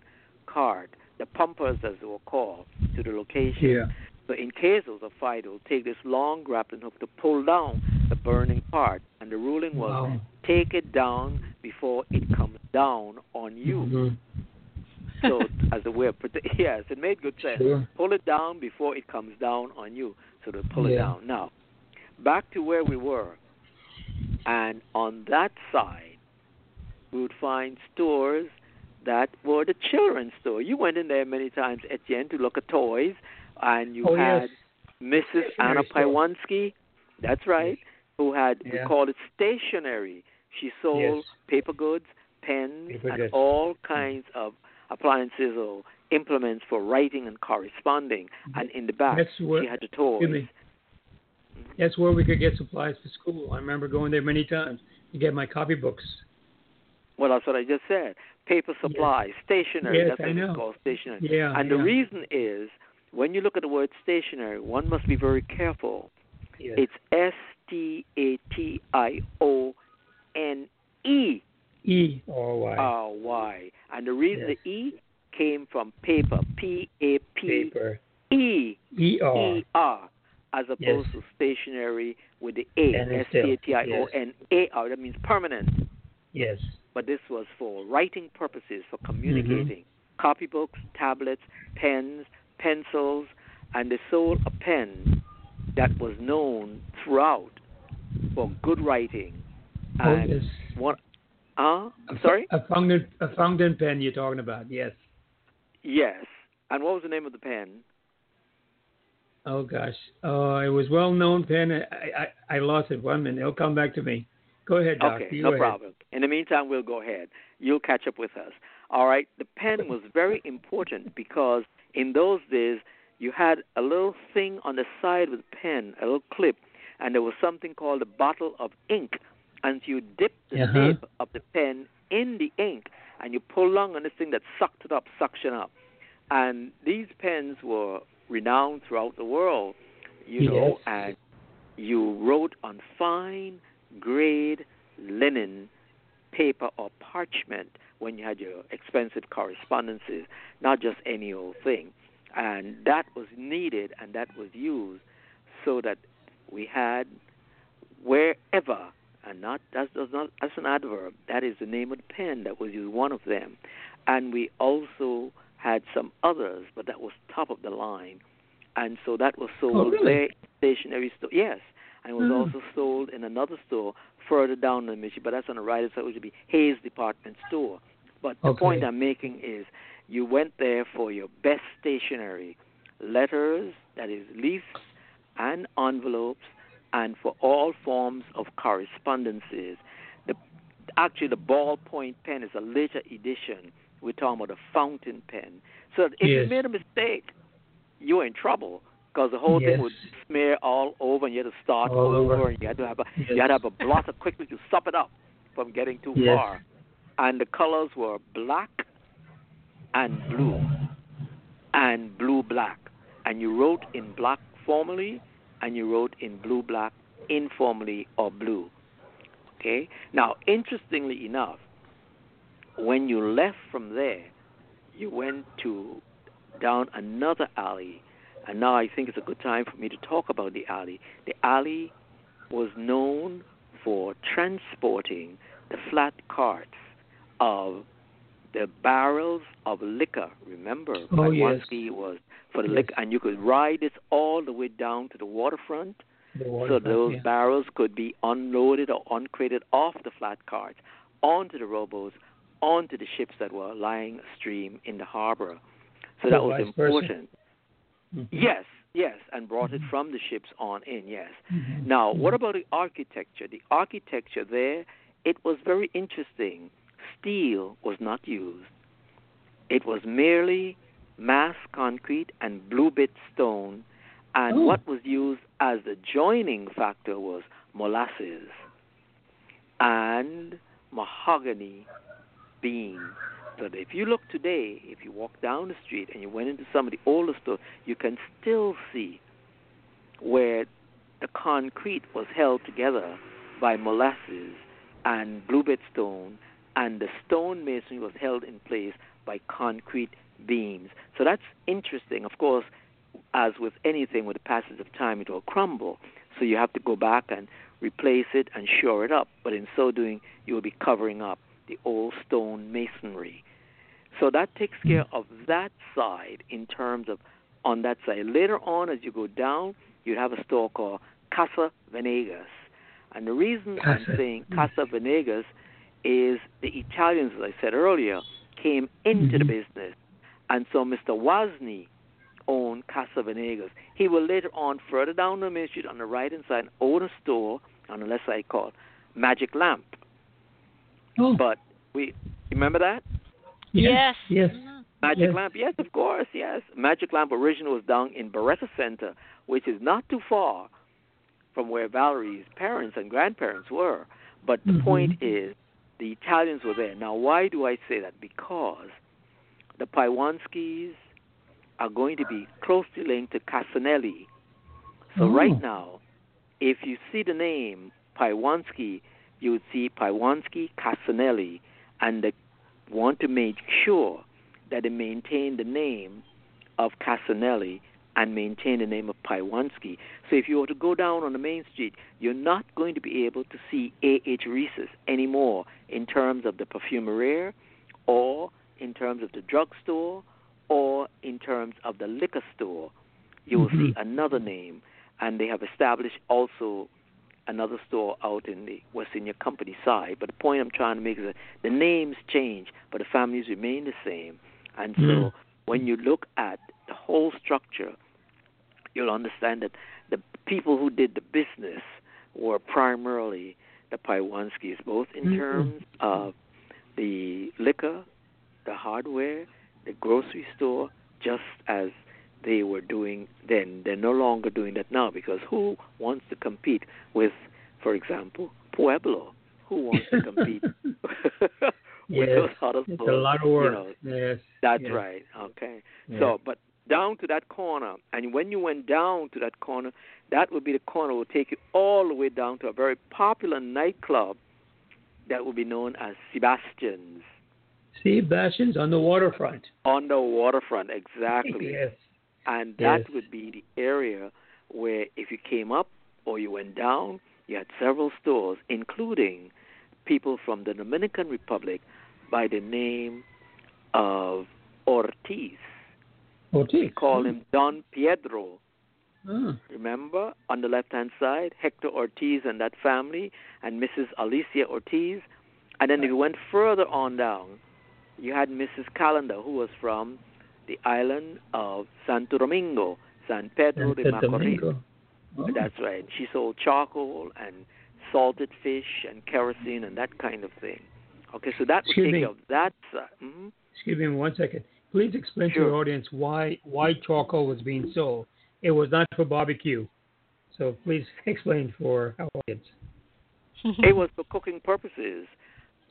C: cart, the pumpers as they were called, to the location.
B: Yeah.
C: So in case there was a fire, they would take this long grappling hook to pull down the burning part, and the ruling was
B: Wow.
C: take it down before it comes down on you.
B: Mhm.
C: So as a way of prote- yes, it made good sense.
B: Sure.
C: Pull it down before it comes down on you. So to pull it down. Now, back to where we were, and on that side, we would find stores that were the children's store. You went in there many times, Etienne, to look at toys, and you
B: Oh,
C: had
B: yes.
C: Mrs. Anna. Paiewonsky. That's right. Who had we
B: Yeah.
C: called it stationery. She sold
B: Yes.
C: paper goods, pens,
B: Paper
C: and
B: goods.
C: all hmm. kinds of appliances or implements for writing and corresponding. And in the back,
B: That's where-
C: she had the toys.
B: That's where we could get supplies for school. I remember going there many times to get my copybooks.
C: Well, that's what I just said. Paper supply, stationery.
B: Yes,
C: that's
B: I know.
C: it's called, stationery.
B: Yeah.
C: and the reason is, when you look at the word stationery, one must be very careful.
B: Yes.
C: It's S T A T I O N E
B: E or Y.
C: R Y. And the reason
B: Yes.
C: the E came from paper, P A P
B: Paper.
C: E
B: E R.
C: E R, as opposed
B: Yes.
C: to stationary with the A, S T A T I O N A R. That means permanent.
B: Yes.
C: But this was for writing purposes, for
B: Mm-hmm.
C: communicating. Copybooks, tablets, pens, pencils, and they sold a pen that was known throughout for good writing.
B: Oh,
C: And
B: yes.
C: one, uh, I'm sorry?
B: A fountain, a pen you're talking about. Yes.
C: Yes. And what was the name of the pen?
B: Oh gosh. Oh, it was well known pen. I, I I lost it. One minute. It'll come back to me. Go ahead, Doc.
C: Okay,
B: You
C: no
B: go ahead.
C: problem. In the meantime, we'll go ahead. You'll catch up with us. All right. The pen was very important because in those days you had a little thing on the side with the pen, a little clip, and there was something called a bottle of ink, and you dip the
B: Uh-huh.
C: nib of the pen in the ink, and you pull along on this thing that sucked it up, suction up, and these pens were renowned throughout the world, you know, and you wrote on fine grade linen paper or parchment when you had your expensive correspondences, not just any old thing. And that was needed and that was used so that we had wherever, and not that's does not that's an adverb. That is the name of the pen that was used. One of them, and we also had some others, but that was top of the line, and so that was sold
B: Oh, really?
C: there stationery store. Yes, and it was
B: Hmm.
C: also sold in another store further down the Mission, but that's on the right side, which would be Hayes Department Store. But the
B: Okay.
C: point I'm making is, you went there for your best stationery, letters, that is leaves and envelopes, and for all forms of correspondences. The actually the ballpoint pen is a later edition. We're talking about a fountain pen. So if
B: Yes.
C: you made a mistake, you're in trouble because the whole
B: Yes.
C: thing would smear all over, and you had to start
B: All
C: over,
B: over.
C: and you had to have a
B: Yes.
C: you had to have a blotter quickly to stop it up from getting too
B: Yes.
C: far. And the colors were black and blue and blue black. And you wrote in black formally and you wrote in blue black informally or blue. Okay? Now, interestingly enough, when you left from there, you went to down another alley. And now I think it's a good time for me to talk about the alley. The alley was known for transporting the flat carts of the barrels of liquor. Remember,
B: Oh, yes.
C: Paiewonsky was for the
B: Yes.
C: liquor, and you could ride it all the way down to the waterfront,
B: The
C: so those
B: yeah.
C: barrels could be unloaded or uncrated off the flat carts onto the rowboats, onto the ships that were lying stream in the harbor. So that was important.
B: Mhm.
C: Yes, yes, and brought it
B: Mhm.
C: from the ships on in. Yes.
B: Mhm.
C: Now, what
B: Mhm.
C: about the architecture? The architecture there, it was very interesting. Steel was not used. It was merely mass concrete and blue bit stone, and
B: Oh.
C: what was used as the joining factor was molasses and mahogany beam. So if you look today, if you walk down the street and you went into some of the older stores, you can still see where the concrete was held together by molasses and blue bit stone, and the stone masonry was held in place by concrete beams. So that's interesting. Of course, as with anything, with the passage of time, it will crumble. So you have to go back and replace it and shore it up. But in so doing, you will be covering up the old stone masonry. So that takes care of that side in terms of on that side. Later on, as you go down, you have a store called Casa Venegas. And the reason I'm saying Casa Venegas is the Italians, as I said earlier, came into the
B: Mhm.
C: business. And so Mr. Wozni owned Casa Venegas. He will later on, further down the main street on the right hand side, own a store on the left side called Magic Lamp.
B: Oh,
C: But we remember that?
B: yes.
D: Yes.
B: Yes.
D: Mhm.
C: Magic
B: Yes.
C: Lamp, yes, of course, yes. Magic Lamp originally was down in Beretta Center, which is not too far from where Valerie's parents and grandparents were. But the
B: Mhm.
C: point is, the Italians were there. Now, why do I say that? Because the Paiewonskis are going to be closely linked to Cassinelli. So
B: Oh.
C: right now, if you see the name Paiewonsky, you would see Paiewonsky Cassinelli, and they want to make sure that they maintain the name of Cassinelli and maintain the name of Paiewonsky. So if you were to go down on the main street, you're not going to be able to see A.H. Riise's anymore in terms of the perfumerie or in terms of the drugstore or in terms of the liquor store. You will see
B: Mhm.
C: another name, and they have established also another store out in the West India Company side. But the point I'm trying to make is that the names change, but the families remain the same. And so
B: Mm.
C: when you look at the whole structure, you'll understand that the people who did the business were primarily the Paiewonskis, both in
B: Mhm.
C: terms of the liquor, the hardware, the grocery store, just as they were doing then. They're no longer doing that now because who wants to compete with, for example, Pueblo? Who wants to compete with
B: Yes.
C: those other
B: It's a lot of work.
C: You know,
B: yes.
C: that's
B: yes.
C: right. Okay.
B: Yeah.
C: So, but down to that corner, and when you went down to that corner, that would be the corner will take you all the way down to a very popular nightclub that would be known as Sebastian's
B: Steve Bastions on the waterfront.
C: on the waterfront. Exactly.
B: yes.
C: And that
B: Yes.
C: would be the area where if you came up or you went down, you had several stores, including people from the Dominican Republic by the name of Ortiz.
B: Ortiz.
C: We call hmm. him Don Pedro.
B: Oh. Ah.
C: Remember, on the left hand side, Hector Ortiz and that family, and Mrs. Alicia Ortiz. And then if you went further on down, you had Mrs. Calendar, who was from the island of Santo Domingo, San Pedro de
B: Santo
C: Macorís.
B: Oh.
C: That's right. She sold charcoal and salted fish and kerosene and that kind of thing. Okay, so that would
B: Excuse
C: take
B: me.
C: care of that. side. Mhm.
B: Excuse me one second. Please explain to
C: Sure.
B: your audience why why charcoal was being sold. It was not for barbecue. So please explain for our audience.
C: it was for cooking purposes,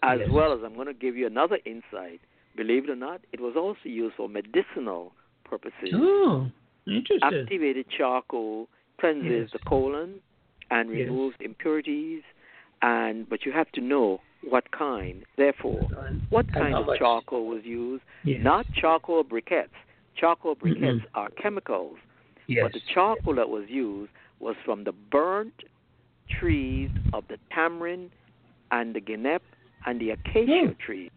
C: as
B: Yes.
C: well as I'm going to give you another insight. Believe it or not, it was also used for medicinal purposes.
B: Oh, interesting.
C: Activated charcoal cleanses
B: Yes.
C: the colon and
B: Yes.
C: removes impurities, and but you have to know what kind. Therefore, what kind of charcoal was used?
B: Yes.
C: Not charcoal briquettes. Charcoal briquettes
B: Mm-mm.
C: are chemicals,
B: yes.
C: but the charcoal that was used was from the burnt trees of the tamarind and the guinep and the acacia tree.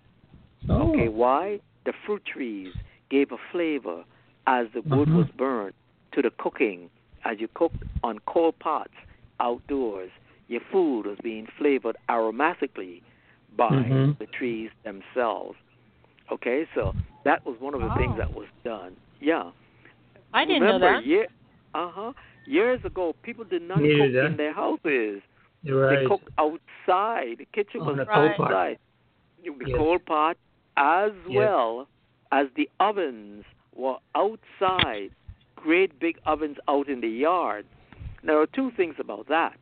B: oh.
C: Okay, why? The fruit trees gave a flavor as the wood
B: Uh-huh.
C: was burned to the cooking. As you cooked on coal pots outdoors, your food was being flavored aromatically by
B: Mhm.
C: the trees themselves. Okay, so that was one of the things that was done. Yeah.
D: I didn't
C: Remember,
D: know that.
C: Year, uh-huh. Years ago, people did not
B: Neither
C: cook
B: did
C: in their houses.
B: Right.
C: They cooked outside. The kitchen
B: On
C: was
B: a coal pot.
C: outside. The
B: Yes.
C: coal pot, as
B: Yes.
C: well as the ovens were outside. Great big ovens out in the yard. There are two things about that.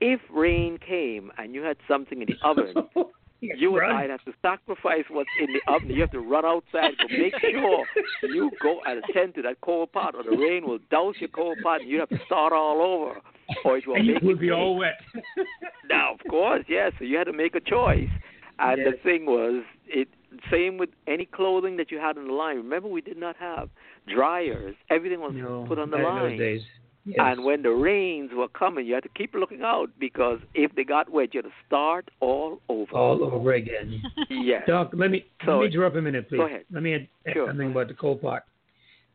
C: If rain came and you had something in the oven, you would
B: Run.
C: either have to sacrifice what's in the oven. You have to run outside to make sure you go and attend to that coal pot, or the rain will douse your coal pot, and you have to start all over, or it will
B: and you
C: make
B: would be all wet.
C: Now, of course, yes. So you had to make a choice, and the thing was, it same with any clothing that you had on the line. Remember, we did not have dryers. Everything was
B: no,
C: put on the
B: not in
C: line.
B: those days. Yes.
C: And when the rains were coming, you had to keep looking out because if they got wet, you had to start all over.
B: all over again.
C: Yes.
B: Doc, let me
C: So-
B: let me interrupt a minute, please.
C: Go ahead.
B: Let me add add
C: Sure.
B: something about the coal pot.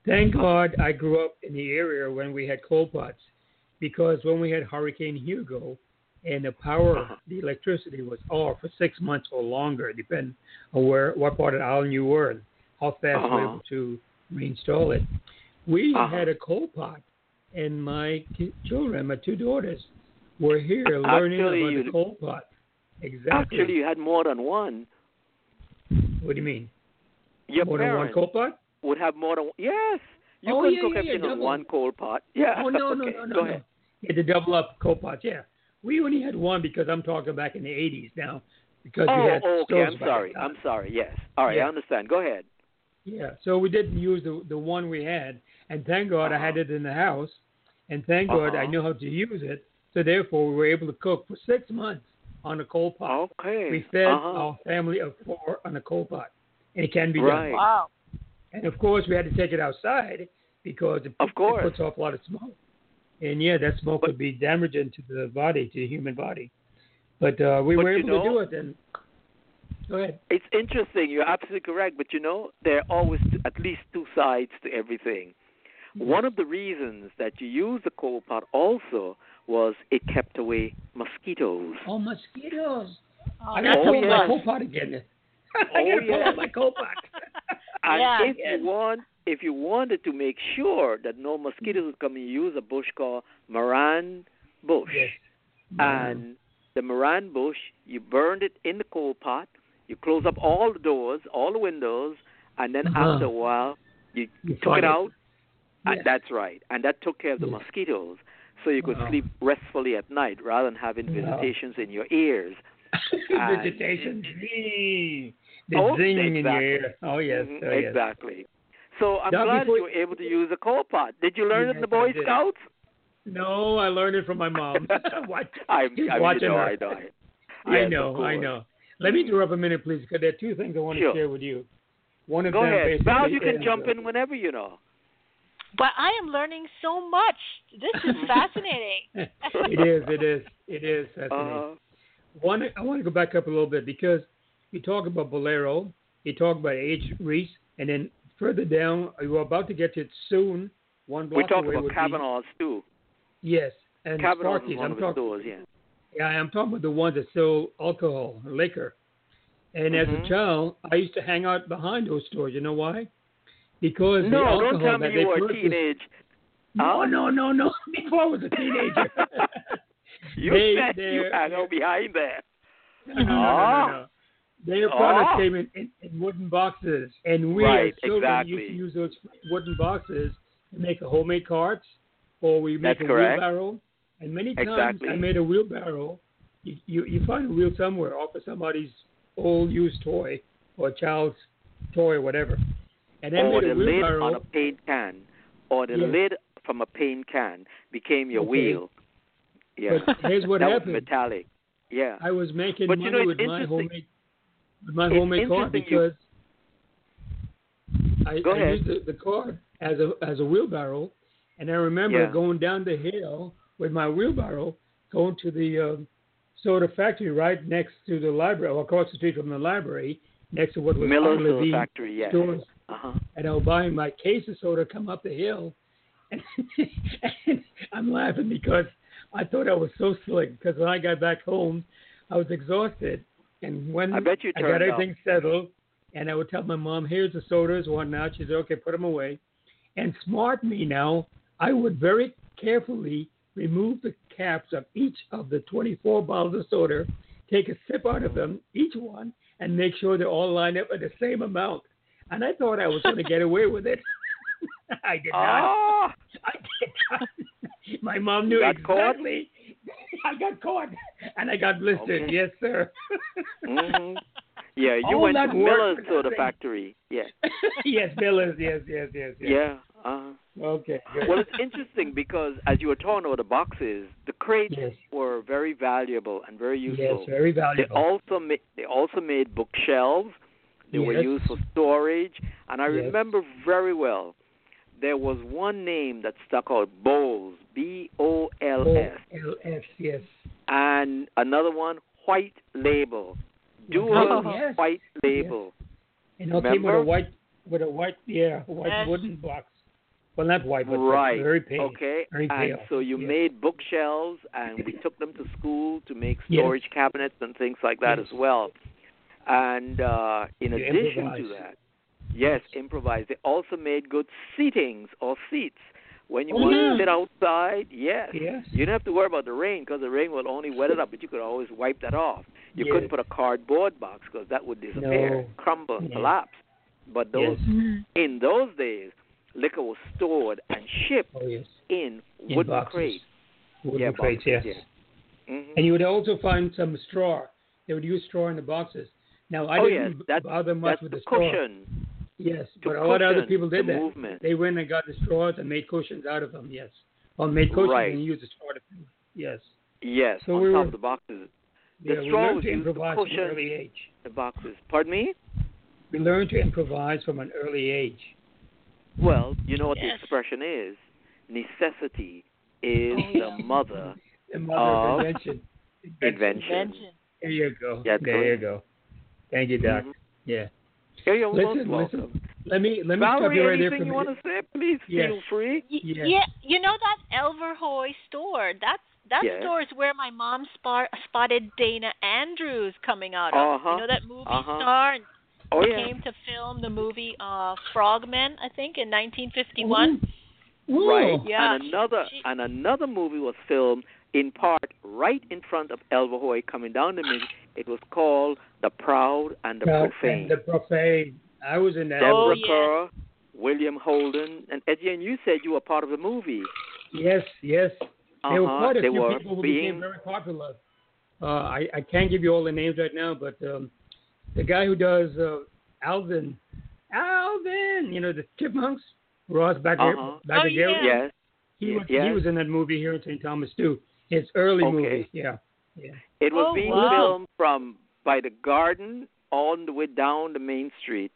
B: Thank God I grew up in the area when we had coal pots, because when we had Hurricane Hugo, and the power,
C: Uh-huh.
B: the electricity was off for six months or longer, depending on where what part of the island you were and how fast we were
C: Uh-huh.
B: able to reinstall it. We
C: Uh-huh.
B: had a coal pot, and my children, my two daughters, were here learning about
C: you-
B: the coal pot. Exactly.
C: Actually, you had more than one.
B: what do you mean?
C: Your
B: More than one coal pot?
C: would have more than yes. You
B: Oh,
C: couldn't
B: yeah,
C: cook
B: yeah,
C: everything
B: yeah,
C: on one coal pot. Yeah.
B: Oh no, no, no, no,
C: Go
B: no.
C: ahead.
B: Yeah, the double up coal pots. Yeah, we only had one because I'm talking back in the '80s now, because we
C: Oh,
B: had
C: oh, okay. I'm sorry. I'm sorry. Yes. All right.
B: Yeah.
C: I understand. Go ahead.
B: Yeah, so we didn't use the the one we had, and thank God I had
C: Uh-huh.
B: it in the house, and thank God I
C: Uh-huh.
B: knew how to use it. So therefore, we were able to cook for six months on a coal pot.
C: Okay.
B: We fed
C: uh-huh.
B: our family of four on a coal pot, and it can be
C: Right.
B: done.
D: Wow.
B: And of course, we had to take it outside because it,
C: Of
B: it
C: course.
B: puts off a lot of smoke. And yeah, that smoke
C: But-
B: could be damaging to the body, to the human body. But uh, we
C: But
B: were
C: you
B: able to do it. And go ahead.
C: It's interesting. You're absolutely correct. But you know, there are always at least two sides to everything. One of the reasons that you use the coal pot also was it kept away mosquitoes.
B: Oh, mosquitoes!
D: Oh,
B: I
D: that's
B: got to
C: Oh,
B: pull
C: yes.
B: my coal pot again. I
C: Oh,
B: got to pull
C: yes.
B: out my coal pot.
C: And
D: Yeah.
C: if you want, if you wanted to make sure that no mosquitoes would come, you use a bush called Moran bush.
B: yes.
C: And the Moran bush, you burned it in the coal pot. You close up all the doors, all the windows, and then
B: Uh-huh.
C: after a while, you,
B: You
C: took it
B: it.
C: out. And
B: Yes.
C: that's right. And that took care of the
B: Yes.
C: mosquitoes, so you could
B: Wow.
C: sleep restfully at night rather than having visitations in your ears.
B: visitations. The
C: Oh,
B: zing in your ear. Oh yes.
C: Mhm,
B: Oh, yes.
C: Exactly. So I'm
B: Now,
C: glad
B: before-
C: you were able to use a coal pot. Did you learn it in the Boy. Scouts?
B: No, I learned it from my mom. Watch.
C: I,
B: He's
C: I,
B: watching
C: know,
B: her.
C: I know.
B: I
C: Yes,
B: know,
C: of
B: I know. Let me interrupt a minute, please, because there are two things I want
C: Sure.
B: to share with you. One of
C: Go
B: them
C: ahead. Val, you can jump
B: uh,
C: in whenever you know.
D: But I am learning so much. This is fascinating.
B: it is. It is. It is fascinating.
C: Uh,
B: One, I want to go back up a little bit because you talk about Bolero, you talk about H. Riise, and then further down, you're about to get to it soon. One block
C: we talked
B: away
C: about
B: would be-
C: Kavanaugh's too.
B: Yes, and
C: Kavanaugh's
B: Sparky's.
C: one
B: I'm
C: of
B: talking.
C: stores, yeah.
B: Yeah, I'm talking about the ones that sell alcohol, liquor. And as
C: Mhm.
B: a child, I used to hang out behind those stores. You know why? Because
C: No, don't tell me you were a teenage.
B: No,
C: Huh?
B: no, no, no. Before I was a teenager.
C: You
B: They-
C: said you out behind there.
B: no, no, no, no,
C: Ah.
B: no. Their products
C: Ah.
B: came in, in, in wooden boxes, and we
C: Right,
B: as children
C: exactly.
B: used to use those wooden boxes to make a homemade carts, or we make
C: That's
B: a
C: correct.
B: wheelbarrow. And many times
C: Exactly.
B: I made a wheelbarrow. You, you you find a wheel somewhere off of somebody's old used toy or a child's toy or whatever. And I
C: or
B: made
C: the
B: a
C: lid on a paint can, or the
B: Yes.
C: lid from a paint can became your
B: Okay.
C: wheel. Yeah,
B: But here's what
C: that
B: happened.
C: was metallic. Yeah,
B: I was making
C: But you
B: money
C: know,
B: with my homemade my
C: It's
B: homemade card
C: interesting you-
B: because I,
C: Go
B: I
C: ahead.
B: used the, the card as a as a wheelbarrow, and I remember
C: Yeah.
B: going down the hill with my wheelbarrow, going to the um, soda factory right next to the library, or across the street from the library, next to what was
C: Miller's Soda Factory. Yes.
B: stores.
C: Uh huh.
B: and I was buying my case of soda, come up the hill, and, and I'm laughing because I thought I was so slick. Because when I got back home, I was exhausted, and when
C: I bet you
B: I got everything settled, and I would tell my mom, "Here's the sodas, whatnot." She said, "Okay, put them away." And smart me now, I would very carefully remove the caps of each of the 24 bottles of soda, take a sip out of them, each one, and make sure they're all lined up at the same amount. And I thought I was going to get away with it. I did not.
C: Ah,
B: I did not. My mom knew
C: You got caught?
B: exactly. I got caught, and I got blistered.
C: Okay.
B: Yes, sir.
C: mm-hmm. Yeah, you
B: All
C: went to Miller's Soda
B: nothing.
C: Factory. Yeah.
B: yes, Miller's. Yes, yes, yes, yes.
C: Yeah. Uh-huh.
B: Okay. Good.
C: Well, it's interesting because as you were talking about the boxes, the crates
B: yes,
C: were very valuable and very useful.
B: yes, very
C: They also ma- they also made bookshelves. They were used for storage, and I
B: Yes.
C: remember very well. There was one name that stuck out: Bowls, B O L S,
B: OLS, yes.
C: and another one, White Label, Dual
B: Oh, yes.
C: White Label.
B: And it came with a white, with a white, yeah, white
D: Yes.
B: wooden box. Well, not white, but
C: Right.
B: very pale.
C: Okay.
B: Very
C: and so you
B: Yes.
C: made bookshelves, and we took them to school to make
B: Yes.
C: storage cabinets and things like that
B: Yes.
C: as well. And uh, in
B: You
C: addition to that, yes, improvise. They also made good seatings or seats when you
B: Oh,
C: want
B: yeah.
C: to sit outside. Yes.
B: Yes.
C: You don't have to worry about the rain because the rain will only wet it up, but you could always wipe that off. You
B: Yes.
C: couldn't put a cardboard box because that would disappear,
B: No.
C: crumble, and
B: No.
C: collapse. But those
B: Yes.
C: in those days, liquor was stored and shipped
B: Oh, yes.
C: in
B: In
C: wooden
B: boxes.
C: crates.
B: Wooden
C: Yeah,
B: crates,
C: boxes,
B: yes.
C: hmm
B: And you would also find some straw. They would use straw in the boxes. Now, I
C: oh
B: didn't
C: yes, that's
B: bother much
C: that's
B: with
C: the
B: the straw.
C: Cushion.
B: Yes,
C: to
B: but a lot of other people did
C: the
B: that.
C: movement.
B: They went and got the straws and made cushions out of them. Yes, or made cushions
C: Right.
B: and used the straw to. Yes.
C: Yes,
B: So
C: on
B: we
C: top
B: were-
C: of the boxes. The
B: yeah,
C: straw
B: learned
C: was
B: to
C: used to
B: improvise from
C: cushion-
B: an early age.
C: The boxes. Pardon me?
B: We learned to improvise from an early age.
C: Well, you know what the expression is. Necessity is
D: Oh,
C: the mother
B: The mother of
C: Of
B: invention.
C: invention.
D: Invention.
B: There you go.
C: Yeah,
B: there
C: go
B: you go. Thank you, Doc.
C: Mhm.
B: Yeah.
C: Yeah, you're most
B: Listen,
C: welcome.
B: listen. Let me let me stop
C: Valerie,
B: you right there
C: anything
B: for
C: you
B: a
C: want
B: minute.
C: to say? Please
B: Yes.
C: feel free.
D: Y-
B: Yeah.
D: Yeah, you know that Elverhoy store. That's that
C: Yes.
D: store is where my mom spot, spotted Dana Andrews coming out of.
C: Uh-huh.
D: You know that movie
C: Uh-huh.
D: star and
C: Oh yeah.
D: came to film the movie uh Frogmen, I think, in 1951.
B: Ooh.
C: Right.
D: Yeah,
C: And another
D: she-
C: and another movie was filmed in part right in front of Elverhoy coming down the mid. It was called The Proud and the
B: Proud
C: Profane.
B: and The profane. I was in that.
D: Oh,
C: Deborah
D: yeah.
C: Kerr, William Holden, and Etienne. You said you were part of the movie.
B: Yes, yes. There were
C: Uh-huh.
B: quite a
C: They
B: few
C: were
B: people who
C: being
B: became very popular. Uh, I, I can't give you all the names right now, but um, the guy who does uh, Alvin, Alvin, you know the Chipmunks, Ross Backer,
C: Uh-huh.
B: Backer
D: Oh, yeah.
C: yes.
B: He was
C: yes.
B: he was in that movie here in St. Thomas too. His early
C: Okay.
B: movie, yeah, yeah.
C: It was
D: Oh,
C: being
D: wow.
C: filmed from by the garden all the way down the main street.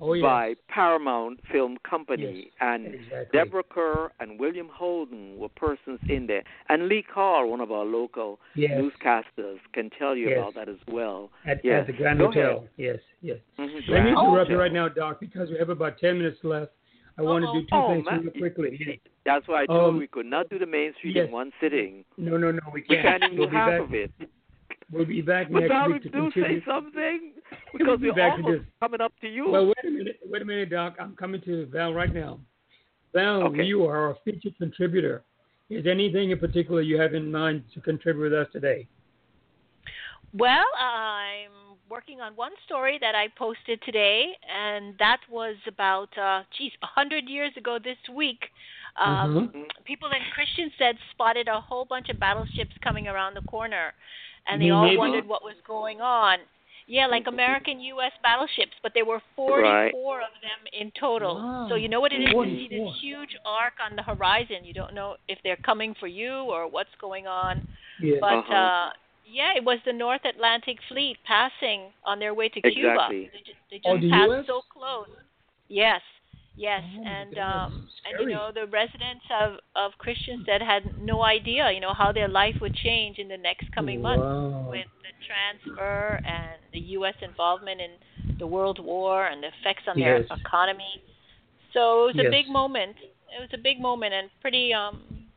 B: Oh, yes.
C: by Paramount Film Company,
B: Yes,
C: and
B: exactly.
C: Deborah Kerr and William Holden were persons in there, and Lee Carr, one of our local
B: Yes.
C: newscasters, can tell you
B: Yes.
C: about that as well.
B: At,
C: yes.
B: at the Grand
C: Go
B: Hotel.
C: ahead.
B: Yes, yes.
C: Mhm,
B: Let me interrupt you right now, Doc, because we have about 10 minutes left. I want to do two
C: Oh,
B: things
C: man.
B: real quickly.
C: That's why I told
B: Um,
C: you we could not do the Main Street
B: yes.
C: in one sitting.
B: No, no, no, we
C: We
B: can't.
C: We can't even
B: we'll
C: do
B: be
C: half
B: back.
C: of it.
B: We'll be back
C: But
B: next
C: Val,
B: week to
C: do say
B: contribute.
C: something
B: We'll
C: because
B: be
C: we're
B: back
C: almost coming up to you.
B: Well, wait a minute. Wait a minute, Doc. I'm coming to Val right now. Val,
C: Okay.
B: you are a featured contributor. Is anything in particular you have in mind to contribute with us today?
D: Well, I'm working on one story that I posted today, and that was about, uh, geez, a hundred years ago this week. Um,
B: Mhm.
D: People in Christiansted spotted a whole bunch of battleships coming around the corner, and they
B: You
D: all
B: Navy?
D: wondered what was going on. Yeah, like American U.S. battleships, but there were 44 of them in total.
B: Wow.
D: So you know what it is to see this huge arc on the horizon. You don't know if they're coming for you or what's going on.
B: Yes.
D: But
C: Uh-huh.
D: uh yeah, it was the North Atlantic Fleet passing on their way to
C: Exactly.
D: Cuba. They just, they
B: Oh,
D: just
B: the
D: passed
B: US?
D: so close. Yes. Yes,
B: Oh,
D: and um and you know the residents of of Christiansted had no idea, you know, how their life would change in the next coming months with the transfer and the US involvement in the World War and the effects on their
B: Yes.
D: economy. So it was a big moment. It was a big moment and pretty um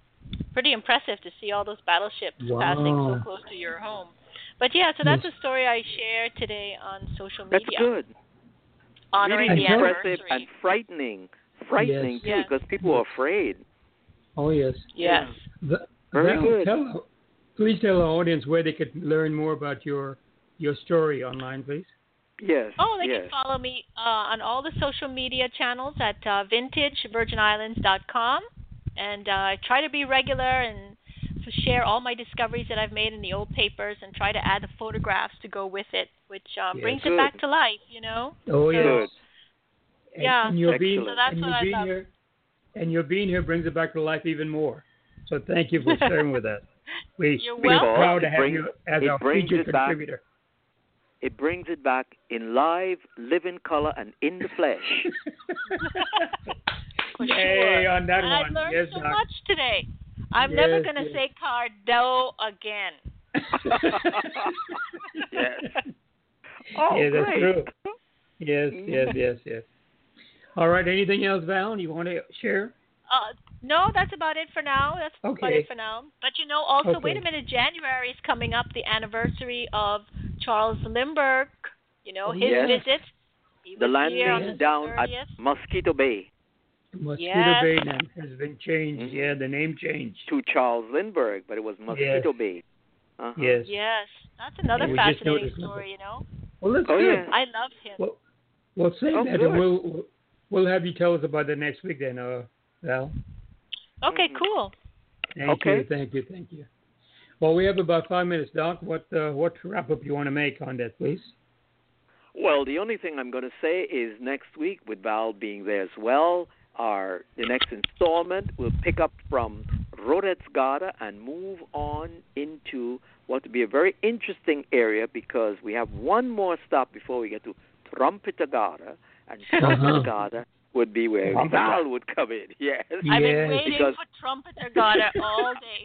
D: pretty impressive to see all those battleships passing so close to your home. But yeah, so that's
B: Yes.
D: a story I share today on social media.
C: That's good.
D: Honoring
C: really
D: the
C: impressive and frightening. Frightening
B: Yes.
C: too,
D: Yes.
C: because people are afraid.
B: Oh, yes.
D: yes.
B: The,
C: Very
B: Val,
C: good.
B: Tell, please tell our audience where they could learn more about your your story online, please.
C: Yes.
D: Oh, they
C: yes.
D: can follow me uh, on all the social media channels at uh, vintagevirginislands.com, and uh, I try to be regular and share all my discoveries that I've made in the old papers, and try to add the photographs to go with it, which um,
B: Yes.
D: brings
C: Good.
D: it back to life. You know.
B: Oh, yes.
C: Good.
B: And,
D: Yeah.
B: And your being,
C: Excellent.
D: So that's
B: and
D: what
B: your
D: I
B: being
D: love.
B: here, and your being here brings it back to life even more. So thank you for sharing with us. We,
D: You're
B: we're
D: welcome.
B: proud to
C: It
B: have
C: brings-
B: you as
C: it
B: our featured
C: it back.
B: contributor.
C: It brings it back in live, living color, and in the flesh.
D: For
B: Yay
D: sure.
B: on that
D: and
B: one.
D: I learned
B: Yes,
D: so
B: Doc.
D: much today. I'm never going to
B: yes.
D: say Cardo again.
C: yes. Oh,
B: yeah, that's
C: great.
B: true. Yes,
C: Mhm.
B: yes, yes, yes. All right. Anything else, Val? You want to share?
D: Uh, no, that's about it for now. That's about it for now. But you know, also, wait a minute. January is coming up, the anniversary of Charles Lindbergh. You know, his
C: yes.
D: visit. He
C: The
D: was
C: landing
D: the
C: down
D: 30th.
C: at Mosquito Bay
B: Mosquito
D: Yes.
B: Bay now has been changed.
C: Mhm.
B: Yeah, the name changed.
C: to Charles Lindbergh, but it was Mosquito
B: Yes.
C: Bay. Uh-huh.
B: Yes.
D: Yes, that's another
B: Yeah,
D: fascinating
B: noticed
D: story. You know,
B: Well, that's
C: Oh,
B: good.
C: yeah.
D: I love him.
B: Well, well, save
C: Oh,
B: that,
C: good.
B: and we'll we'll have you tell us about it next week then, uh, Val.
D: okay,
C: Mhm.
D: cool.
B: Thank
C: Okay.
B: you, thank you, thank you. Well, we have about five minutes, Doc. What uh, what wrap up you want to make on that, please?
C: Well, the only thing I'm going to say is next week, with Val being there as well, our the next installment will pick up from Rodetsgata and move on into what will be a very interesting area because we have one more stop before we get to Trumpetagata, and
B: Uh-huh.
C: Would be where
B: Trumpeter.
C: Val would come in. Yes.
D: I've been waiting
C: Because-
D: for Trumpeter Gata all day.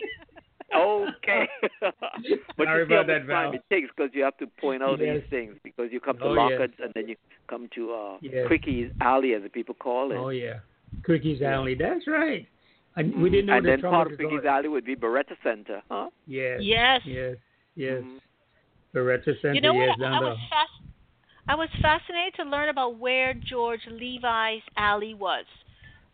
C: Okay. but
B: Sorry
C: you see how
B: that,
C: much time
B: Val.
C: it takes because you have to point out
B: Yes.
C: these things because you come to
B: Oh, yes.
C: And then you come to uh,
B: Yes.
C: Quicky's Alley, as the people call it.
B: Oh yeah, Quicky's
C: Yeah.
B: Alley. That's right. And we didn't know
C: and
B: that
C: then part of
B: Trumpeter
C: Quicky's Alley would be Beretta Center, huh?
B: Yes.
D: Yes.
B: Yes. Yes.
C: Mhm.
B: Beretta Center.
D: You know what?
B: yes,
D: I was
B: the-
D: I was fascinated to learn about where George Levi's alley was.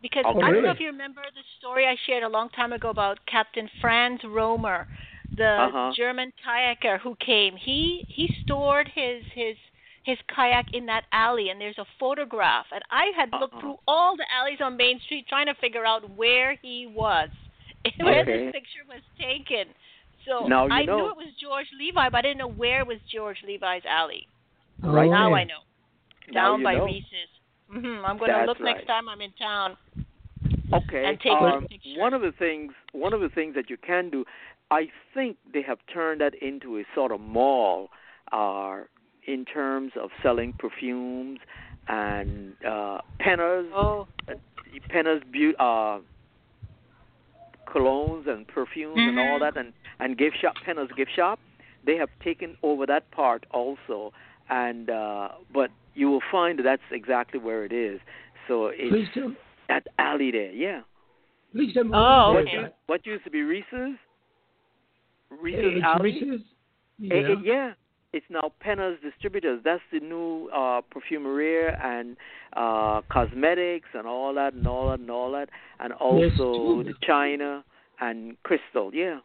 D: Because
C: Oh,
D: I don't know if you remember the story I shared a long time ago about Captain Franz Romer, the
C: Uh-huh.
D: German kayaker who came. He he stored his his his kayak in that alley and there's a photograph and I had looked
C: Uh-uh.
D: through all the alleys on Main Street trying to figure out where he was. where this picture was taken. So
C: Now you
D: I
C: know.
D: knew it was George Levi, but I didn't know where was George Levi's alley.
B: Right
D: Now
B: there.
D: I know. Down
C: you
D: by
C: know.
D: Riise's. hmm I'm going to
C: That's
D: look next time I'm in town.
C: Okay.
D: and take
C: um,
D: pictures.
C: one of the things one of the things that you can do, I think they have turned that into a sort of mall, uh, in terms of selling perfumes and uh, Penner's,
D: Oh.
C: uh, Penner's beau- uh, colognes and perfumes and all
D: Mhm.
C: that, and and gift shop, Penner's gift shop. They have taken over that part also, and uh, but you will find that that's exactly where it is. So it's
B: Please tell,
C: that alley there, yeah.
B: please tell me.
D: Oh,
B: what
C: What, used, what used to be Riise's? Riise's
B: It's
C: alley.
B: Riise's?
C: Eh, eh,
B: Yeah.
C: yeah. It's now Penner's Distributors. That's the new uh, perfumery and uh, cosmetics and all that and all that and all that, and also the China and Crystal. Yeah.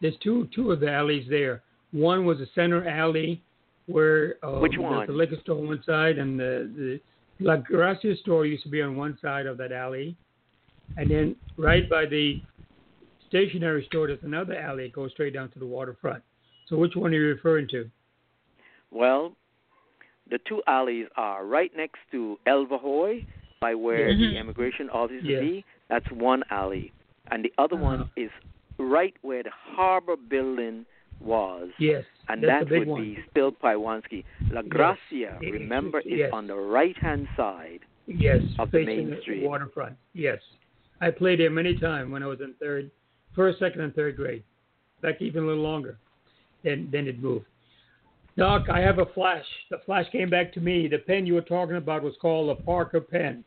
B: There's two two of the alleys there. One was a center alley where uh,
C: Which one?
B: the liquor store on one side and the the La Gracia store used to be on one side of that alley, and then right by the stationery store there's another alley that goes straight down to the waterfront. So which one are you referring to?
C: Well, the two alleys are right next to El Elvahoy, by where
D: Mhm.
C: the immigration office
B: Yes.
C: would be. That's one alley, and the other
B: Uh-huh.
C: one is right where the harbor building was.
B: Yes,
C: and that
B: the
C: would
B: one.
C: be still Paiewonsky. La Gracia,
B: It-
C: remember, is
B: yes.
C: on the right hand side.
B: Yes,
C: of the main street.
B: waterfront. Yes, I played there many times when I was in third, first, second, and third grade. In fact, even a little longer. Then, then it moved. Doc, I have a flash. The flash came back to me. The pen you were talking about was called a Parker pen.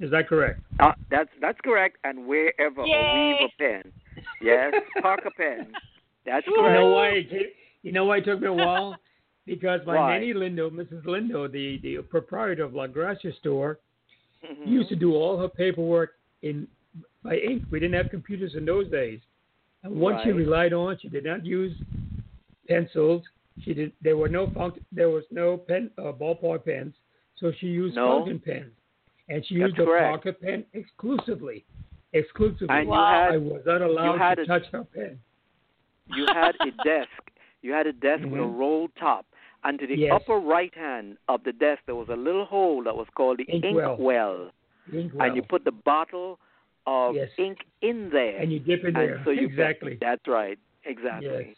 B: Is that correct?
C: Uh, that's that's correct. And wherever
D: Yay.
C: a weaver pen, yes, Parker pen. That's
B: You
C: correct.
B: know why? It, you know why it took me a while? because my
C: Why?
B: nanny Lindo, Mrs. Lindo, the the proprietor of La Gracia store,
C: Mhm.
B: used to do all her paperwork in by ink. We didn't have computers in those days. And one she relied on. She did not use pencils. She did. There were no fountain. There was no pen uh, ballpoint pens. So she used
C: No.
B: fountain pens, and she
C: That's
B: used a
C: correct.
B: Parker pen exclusively. Exclusively.
C: And
D: Wow.
C: had
B: I was not allowed to
C: a-
B: touch her pen.
C: you had a desk. You had a desk with a
B: Mhm.
C: roll top, and to the
B: Yes.
C: upper right hand of the desk there was a little hole that was called the ink
B: Inkwell.
C: well,
B: Inkwell.
C: and you put the bottle of
B: Yes.
C: ink in there.
B: and you dip in
C: and
B: there.
C: so you
B: exactly.
C: That's right. Exactly.
B: Yes.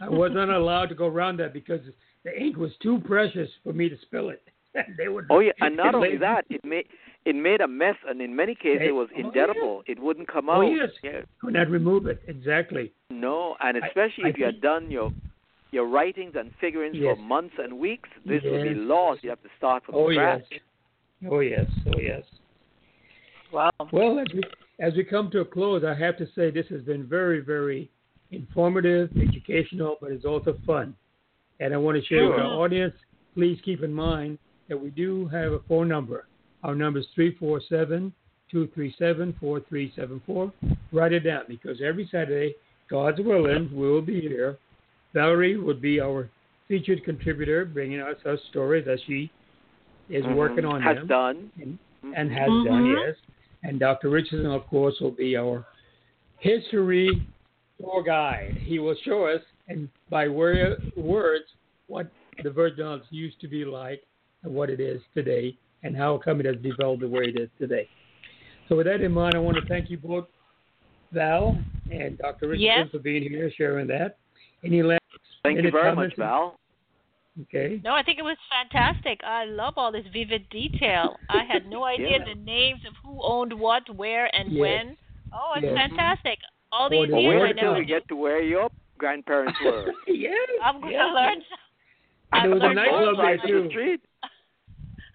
B: I was not allowed to go around that because the ink was too precious for me to spill it. they would.
C: Oh yeah, and not only
B: they-
C: that, it made it made a mess, and in many cases it was
B: Oh, yeah.
C: indelible. It wouldn't come out.
B: Oh,
C: out.
B: yes.
C: Yeah.
B: Could not remove it. Exactly.
C: No, and especially
B: I
C: if you had done your your writings and figurings
B: Yes.
C: for months and weeks, this would be lost. You have to start from
B: Oh
C: scratch.
B: yes. Oh yes. Oh yes.
D: Wow.
B: Well, as we as we come to a close, I have to say this has been very, very informative, educational, but it's also fun. And I want to share with our audience. Please keep in mind that we do have a phone number. Our number is 347 237 4374. Write it down because every Saturday, God's willing, we will be here. Valerie would be our featured contributor, bringing us her stories as she is
C: Mhm.
B: working on
C: Has
B: them
C: done.
B: and,
C: Mhm.
B: and has done,
D: Mhm.
B: yes. And Dr. Richardson, of course, will be our history tour guide. He will show us, and by word, words, what the Virgin Islands used to be like and what it is today, and how come it has developed the way it is today. So, with that in mind, I want to thank you both, Val and Dr. Richardson,
D: Yes.
B: for being here, sharing that. Any last
C: Thank you very
B: comments?
C: much, Val.
B: Okay.
D: No, I think it was fantastic. I love all this vivid detail. I had no idea
C: Yeah.
D: the names of who owned what, where, and
B: Yes.
D: when. Oh, it's
B: Yes.
D: fantastic. All
B: Well,
D: these
B: the
C: Well,
D: years
C: wait
D: I
B: word
C: until
D: never
C: we
D: knew.
C: get to where your grandparents were.
B: yes.
D: I'm going to
B: yes.
D: learn.
B: And
D: I've
B: there was a
D: learned more
B: nightclub
D: about
B: there
C: sides
D: my,
C: the
B: too.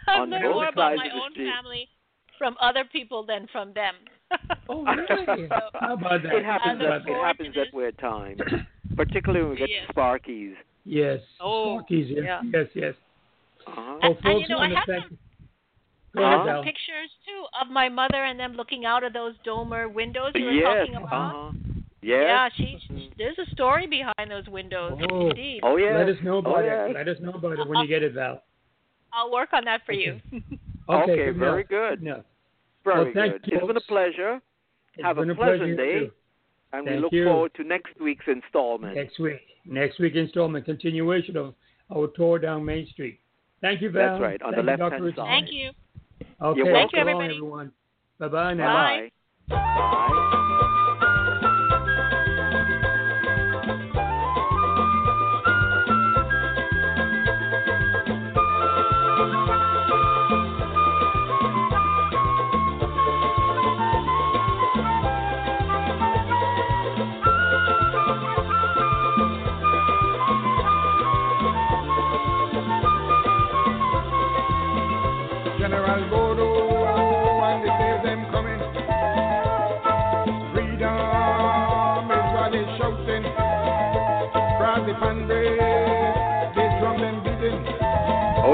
D: I've learned more about my own
C: street.
D: family from other people than from them.
B: Oh, really? How about that?
C: It happens.
D: I
C: That, it happens
D: to
C: that
D: this.
C: weird time, particularly when we get
D: Yes.
C: to Sparkies.
B: Yes.
D: Oh,
B: Sparky's, yes,
D: yeah.
B: yes, yes.
C: Uh-huh.
B: Oh,
D: And- and
B: folks,
D: you know, I have
B: thank
D: some-
B: Go
D: I
B: ahead,
D: some pictures too of my mother and them looking out of those domer windows you were
C: yes.
D: talking about.
C: Uh-huh. Yes.
D: Yeah, she, she. There's a story behind those windows.
B: Oh.
D: Indeed.
C: Oh yeah.
B: Let us know about
C: oh,
B: it.
C: yes.
B: Let us know about it when you get it, Val.
D: I'll work on that for you.
C: Okay,
B: good
C: very
B: enough.
C: good.
B: enough.
C: Very
B: Well, thank
C: good.
B: you,
C: It's been a pleasure,
B: It's
C: Have a
B: been a
C: pleasant
B: pleasure
C: day.
B: too.
C: and we look
B: you.
C: forward to next week's installment.
B: Next week. Next week installment, continuation of our tour down Main Street. Thank you, Val.
C: That's right, on the
B: Thank you,
C: left-hand side.
D: Thank you.
B: Okay,
C: You're
B: so
C: welcome.
D: Thank you, everybody.
B: everyone. Bye-bye now.
D: Bye.
C: Bye. Bye.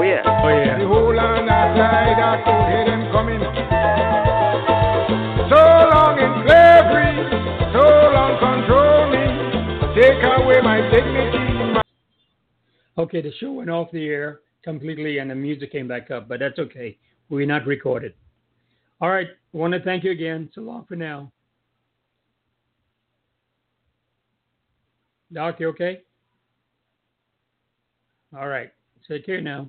C: Oh yeah.
B: Oh yeah.
E: The whole land outside, I could hear them coming. So long in slavery, so long control me. Take away my dignity, my
B: Okay, the show went off the air completely and the music came back up, but that's okay. We're not recorded. All right. I want to thank you again. So long for now. Doc, you okay? All right. Take care now.